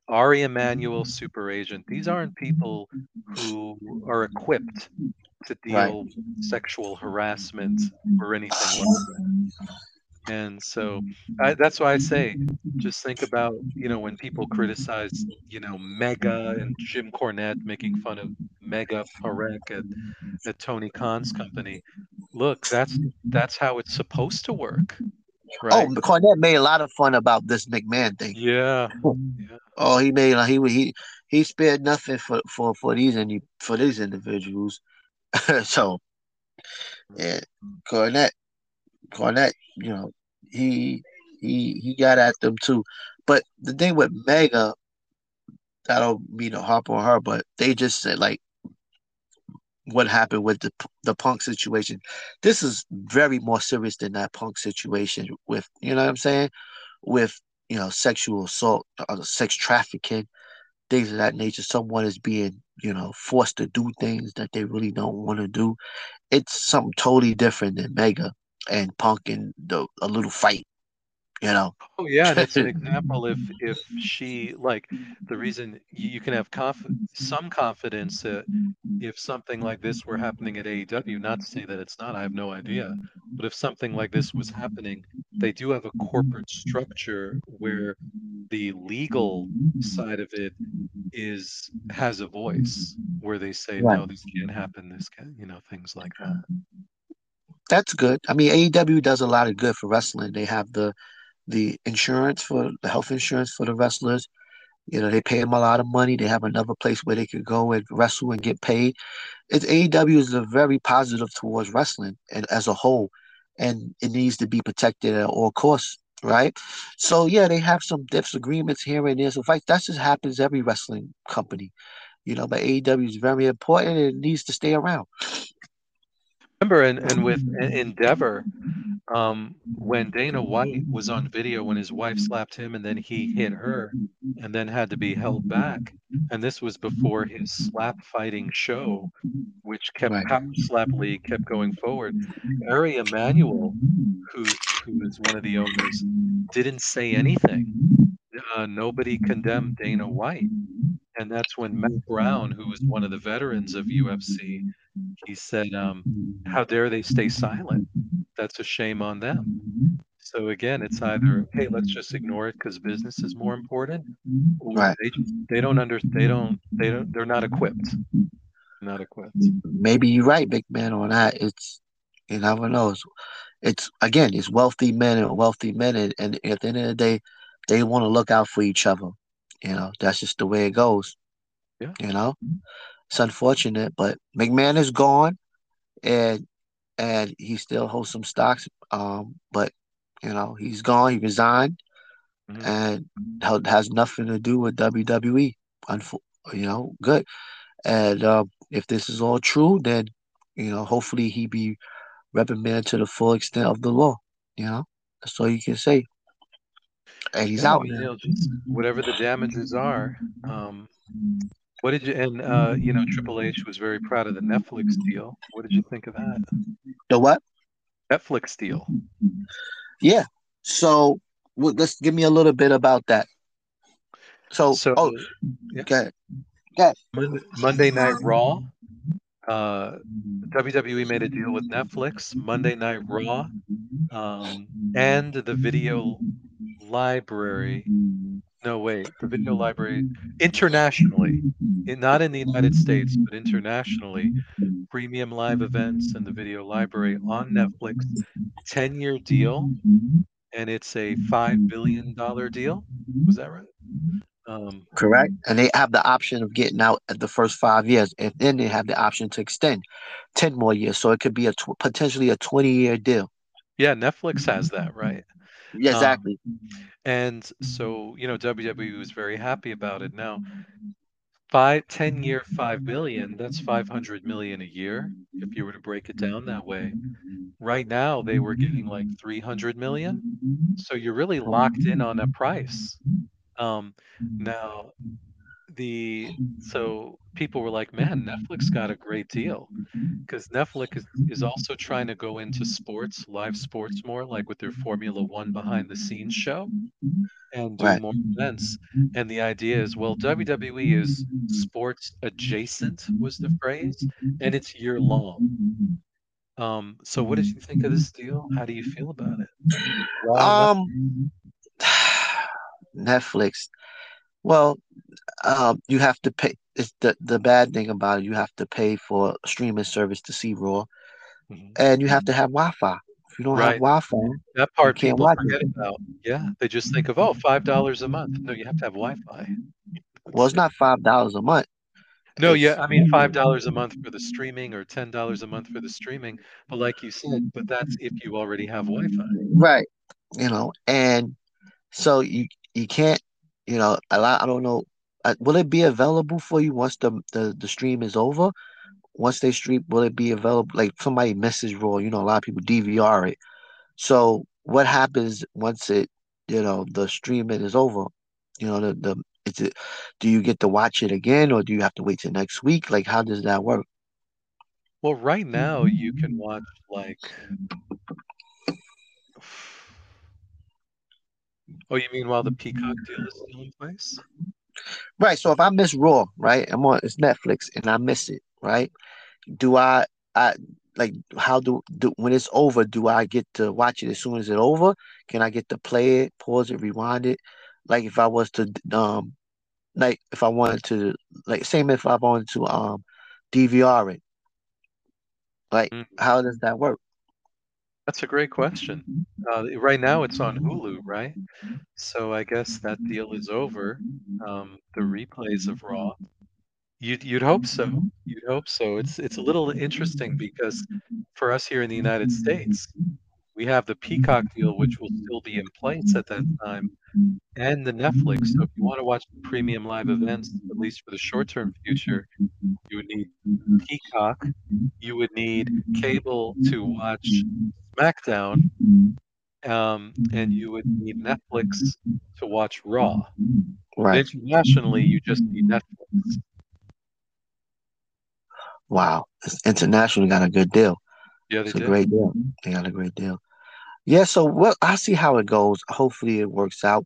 S3: Ari Emanuel, super agent. These aren't people who are equipped to
S2: Right.
S3: deal with sexual harassment or anything like that. And so I, mm-hmm. that's why I say, just think about, you know, when people criticize, you know, Megha and Jim Cornette making fun of Megha Parekh at, at Tony Khan's company. Look, that's that's how it's supposed to work, oh, right?
S2: Oh, Cornette made a lot of fun about this McMahon thing.
S3: Yeah,
S2: Oh, he made like he he he spared nothing for for for these any for these individuals. so yeah, Cornette, Cornette, you know, he he he got at them too. But the thing with Megha, I don't mean to harp on her, but they just said like what happened with the the punk situation. This is very more serious than that punk situation with you know what I'm saying, with you know sexual assault, uh, sex trafficking, things of that nature. Someone is being you know forced to do things that they really don't want to do. It's something totally different than Megha and Punk and the a little fight. You know,
S3: Oh yeah, that's an example if if she like the reason you, you can have conf some confidence that if something like this were happening at AEW, not to say that it's not, I have no idea, but if something like this was happening, they do have a corporate structure where the legal side of it is has a voice where they say
S2: Right.
S3: no, this can't happen, this can you know things like uh, that.
S2: That's good. I mean, AEW does a lot of good for wrestling. They have the the insurance for the health insurance for the wrestlers. You know, they pay them a lot of money. They have another place where they could go and wrestle and get paid. It's AEW is very positive towards wrestling and as a whole, and it needs to be protected at all costs, right? So yeah, they have some disagreements here and there. So fight that just happens every wrestling company, you know. But AEW is very important and it needs to stay around.
S3: Remember, and, and with Endeavor, um, when Dana White was on video when his wife slapped him and then he hit her and then had to be held back, and this was before his slap fighting show, which kept
S2: Right.
S3: Power Slap League kept going forward. Ari Emanuel, who who is one of the owners, didn't say anything. Uh, nobody condemned Dana White, and that's when Matt Brown, who was one of the veterans of UFC, he said, um, "How dare they stay silent? That's a shame on them." So again, it's either hey, let's just ignore it because business is more important, or
S2: Right.
S3: they just, they don't under they don't they don't they're not equipped, not equipped.
S2: maybe you're right, big man, on that. It's you never know. It's, it's again, it's wealthy men and wealthy men, and, and at the end of the day, they want to look out for each other. You know, that's just the way it goes.
S3: Yeah.
S2: You know, it's unfortunate, but McMahon is gone, and and he still holds some stocks. Um, but you know, he's gone. He resigned,
S3: Mhm.
S2: and has nothing to do with WWE. Unfo- you know, good. And um, if this is all true, then you know, hopefully he be reprimanded to the full extent of the law. You know, that's all you can say. And he's out
S3: you know, whatever the damages are. Um, what did you and uh, you know, Triple H was very proud of the Netflix deal. What did you think of that?
S2: The what?
S3: Netflix deal.
S2: Yeah. So well, let's give me a little bit about that. So,
S3: So
S2: oh,
S3: yeah.
S2: ahead.
S3: Monday, Monday Night Raw. Uh, WWE made a deal with Netflix. Monday Night Raw, um, and the video library No, wait. The video library internationally, in, not in the United States, but internationally, premium live events and the video library on Netflix, 10 year deal, and it's a $5 billion deal. Was that right? Um,
S2: Correct. And they have the option of getting out at the first five years, and then they have the option to extend 10 more years. So it could be a tw- potentially a 20 year deal.
S3: yeah, Netflix has that, right?
S2: Yeah,
S3: Um,
S2: exactly.
S3: and so, you know, WWE was very happy about it. Now, five, 10 year, 5 billion, that's 500 million a year if you were to break it down that way. Right now, they were getting like 300 million. So you're really locked in on a price. Um, now, the so people were like, man, Netflix got a great deal because Netflix is, is also trying to go into sports, live sports more, like with their Formula One behind the scenes show and do
S2: Right.
S3: more events. And the idea is, well, WWE is sports adjacent, was the phrase, and it's year long. Um, so what did you think of this deal? How do you feel about it?
S2: Um, Netflix. Well, um, you have to pay. It's the the bad thing about it. You have to pay for streaming service to see Raw,
S3: Mhm.
S2: and you have to have Wi-Fi. If you don't have Wi-Fi,
S3: That part
S2: can't
S3: people
S2: watch
S3: forget
S2: it.
S3: about. Yeah, they just think of, oh, five dollars a month. No, you have to have Wi-Fi.
S2: well, it's not five dollars a month.
S3: No, yeah, I mean five dollars a month for the streaming or ten dollars a month for the streaming. But like you said, but that's if you already have Wi-Fi.
S2: right. You know, and so you you can't. You know, a lot. I don't know. Uh, will it be available for you once the, the the stream is over? Once they stream, will it be available? Like somebody message Raw. You know, a lot of people DVR it. So what happens once it, you know, the streaming is over? You know, the the is it? Do you get to watch it again, or do you have to wait till next week? Like, how does that work?
S3: Well, right now you can watch like Oh, you mean while the Peacock deal is still in place?
S2: Right. So if I miss Raw, right, I'm on it's Netflix and I miss it, right? Do I I like how do do when it's over, do I get to watch it as soon as it's over? Can I get to play it, pause it, rewind it? Like if I was to um like if I wanted to like same if I wanted to um DVR it, like
S3: Mm,
S2: how does that work?
S3: That's a great question. Uh, right now it's on Hulu, right? So I guess that deal is over. Um, the replays of Raw. You'd you'd hope so. You'd hope so. It's it's a little interesting because for us here in the United States, we have the Peacock deal, which will still be in place at that time, and the Netflix. So if you want to watch the premium live events, at least for the short-term future, you would need Peacock. You would need cable to watch SmackDown, um, and you would need Netflix to watch Raw.
S2: Right.
S3: internationally, you just need Netflix.
S2: Wow. International got a good deal.
S3: Yeah, they
S2: It's a
S3: did.
S2: great deal. They got a great deal. Yeah, so well, I see how it goes. Hopefully it works out.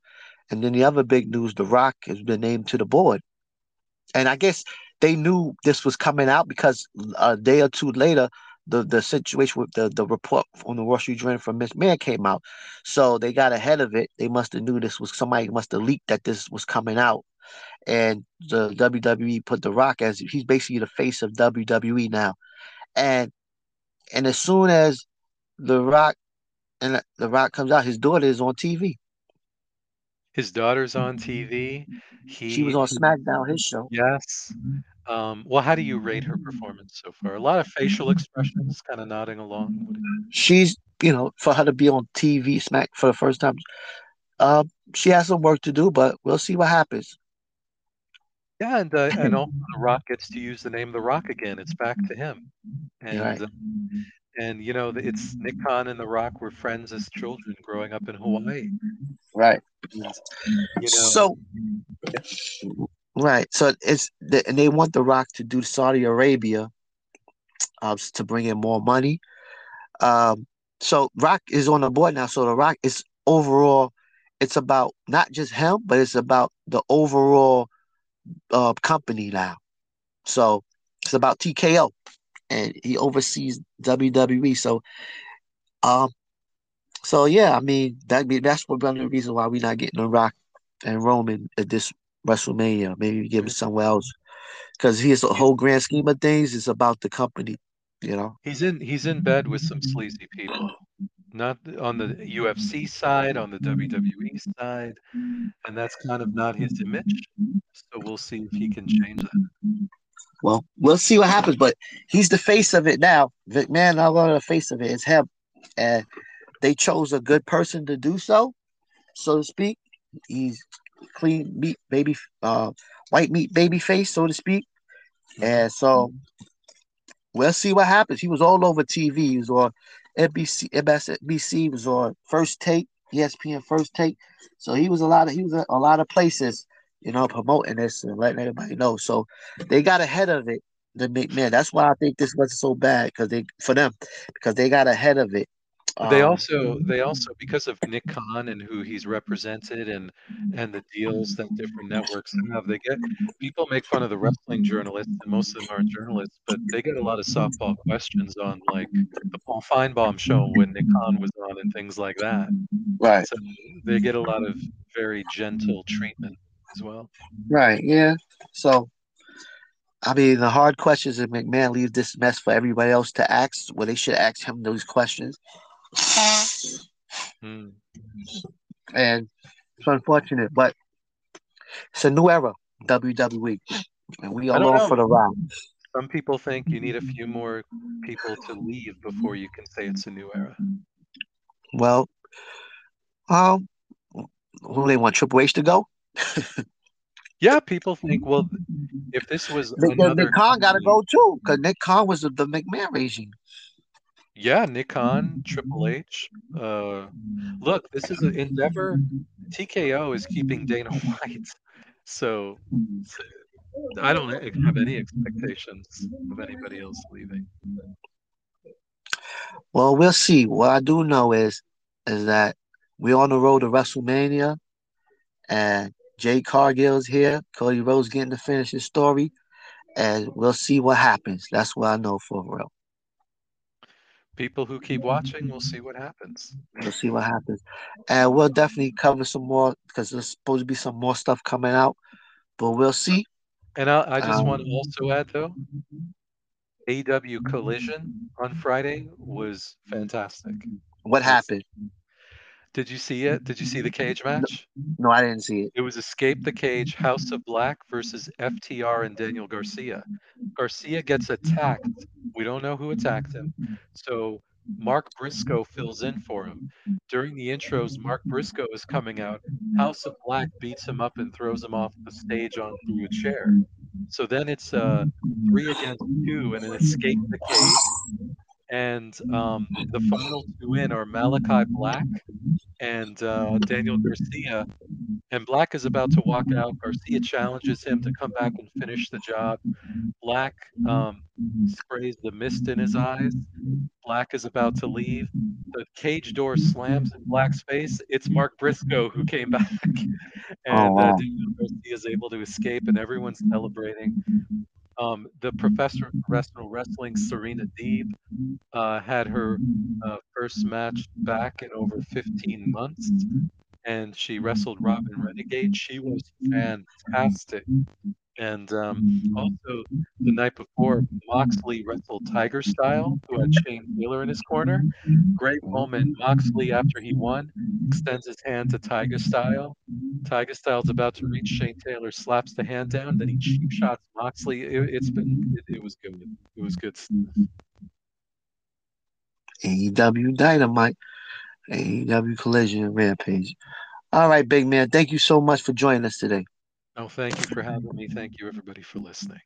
S2: And then the other big news, The Rock has been named to the board. And I guess they knew this was coming out because a day or two later, the, the situation with the, the report on the Wall Street Journal from Miss Man came out. So they got ahead of it. They must have knew this was somebody must have leaked that this was coming out. And the WWE put The Rock as he's basically the face of WWE now. And and as soon as The Rock and The Rock comes out, his daughter is on TV.
S3: His daughter's on mm-hmm. TV.
S2: She was on SmackDown, his show.
S3: yes. Um, well, how do you rate her performance so far? A lot of facial expressions, kind of nodding along. What do you-
S2: She's, you know, for her to be on TV, Smack for the first time, uh, she has some work to do, but we'll see what happens.
S3: Yeah, and uh, and also The Rock gets to use the name The Rock again. It's back to him.
S2: You're right.
S3: And uh, and you know, it's Nick Khan and The Rock were friends as children growing up in Hawaii.
S2: Right.
S3: You know,
S2: So, right. So it's the, and they want The Rock to do Saudi Arabia, uh, to bring in more money. Um, so Rock is on the board now. So The Rock is overall, it's about not just him, but it's about the overall uh company now. So it's about TKO, and he oversees WWE. So, um, so yeah, I mean that be that's one of the reasons why we're not getting The Rock and Roman at this WrestleMania. Maybe give it
S3: Mhm.
S2: somewhere else because he's the
S3: He's
S2: whole grand scheme of things is about the company. You know.
S3: he's in he's in bed with some sleazy people. Not on the UFC side, on the WWE side, and that's kind of not his image. So we'll see if he can change that.
S2: Well, we'll see what happens, but he's the face of it now. McMahon, not only the face of it, it's him, and they chose a good person to do so, so to speak. He's clean meat baby, uh, white meat baby face, so to speak. And so we'll see what happens. He was all over TV. He was on NBC, MSNBC. He was on First Take, ESPN First Take. So he was a lot of he was a, a lot of places, you know, promoting this and letting everybody know. So they got ahead of it. The McMahon. That's why I think this wasn't so bad because they for them because they got ahead of it.
S3: They
S2: Um,
S3: also they also because of Nick Khan and who he's represented and and the deals that different networks have, they get people make fun of the wrestling journalists and most of them aren't journalists, but they get a lot of softball questions on like the Paul Finebaum show when Nick Khan was on and things like that.
S2: right,
S3: So they get a lot of very gentle treatment as well.
S2: right, yeah. So I mean, the hard questions that McMahon leaves this mess for everybody else to ask. Well, they should ask him those questions.
S3: Hmm.
S2: and it's unfortunate, but it's a new era, WWE, and we are along
S3: know.
S2: for the ride.
S3: Some people think you need a few more people to leave before you can say it's a new era.
S2: Well, um, who they want Triple H to go?
S3: Yeah, people think, well, if this was
S2: Nick,
S3: another
S2: Nick Khan got to go too, because Nick Khan was the, the McMahon regime.
S3: Yeah, Nick Khan, Triple H. Uh, look, this is an endeavor. TKO is keeping Dana White, so, so I don't have any expectations of anybody else leaving.
S2: Well, we'll see. What I do know is, is that we're on the road to WrestleMania, and Jade Cargill's here. Cody Rhodes getting to finish his story, and we'll see what happens. That's what I know for real.
S3: People who keep watching we'll see what happens.
S2: We'll see what happens. And we'll definitely cover some more because there's supposed to be some more stuff coming out. But we'll see.
S3: And I, I just
S2: Um,
S3: want to also add, though, AEW Collision on Friday was fantastic.
S2: What happened?
S3: Did you see it? Did you see the cage match?
S2: No, I didn't see it.
S3: It was Escape the Cage, House of Black versus FTR and Daniel Garcia. Garcia gets attacked. We don't know who attacked him. So Mark Briscoe fills in for him. During the intros, Mark Briscoe is coming out. House of Black beats him up and throws him off the stage onto a chair. So then it's uh, three against two and an escape the cage. And um, the final two in are Malachi Black and uh, Daniel Garcia. And Black is about to walk out. Garcia challenges him to come back and finish the job. Black um, sprays the mist in his eyes. Black is about to leave. The cage door slams in Black's face. It's Mark Briscoe who came back. and uh,
S2: wow.
S3: Daniel Garcia is able to escape, and everyone's celebrating. Um, the professor of professional wrestling, Serena Deeb, uh, had her uh, first match back in over 15 months, and she wrestled Robyn Renegade. She was fantastic. And um, also, the night before, Moxley wrestled Taiga Style, who had Shane Taylor in his corner. Great moment. Moxley, after he won, extends his hand to Taiga Style. Taiga Style's about to reach Shane Taylor, slaps the hand down, then he cheap shots Moxley. It, it's been, it, it was good. It was good stuff.
S2: AEW Dynamite, AEW Collision and Rampage. All right, big man. Thank you so much for joining us today.
S3: Oh, thank you for having me. Thank you, everybody, for listening.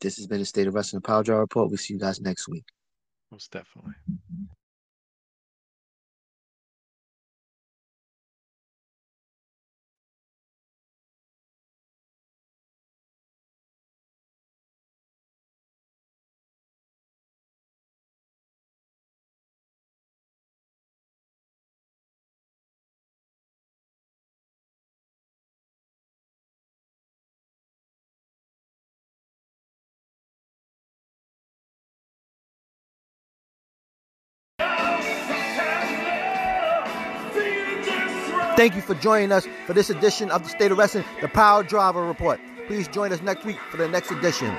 S2: This has been the State of Wrestling Power Draw Report. We'll see you guys next week.
S3: Most definitely.
S2: Thank you for joining us for this edition of the State of Wrestling, the Power Driver Report. Please join us next week for the next edition.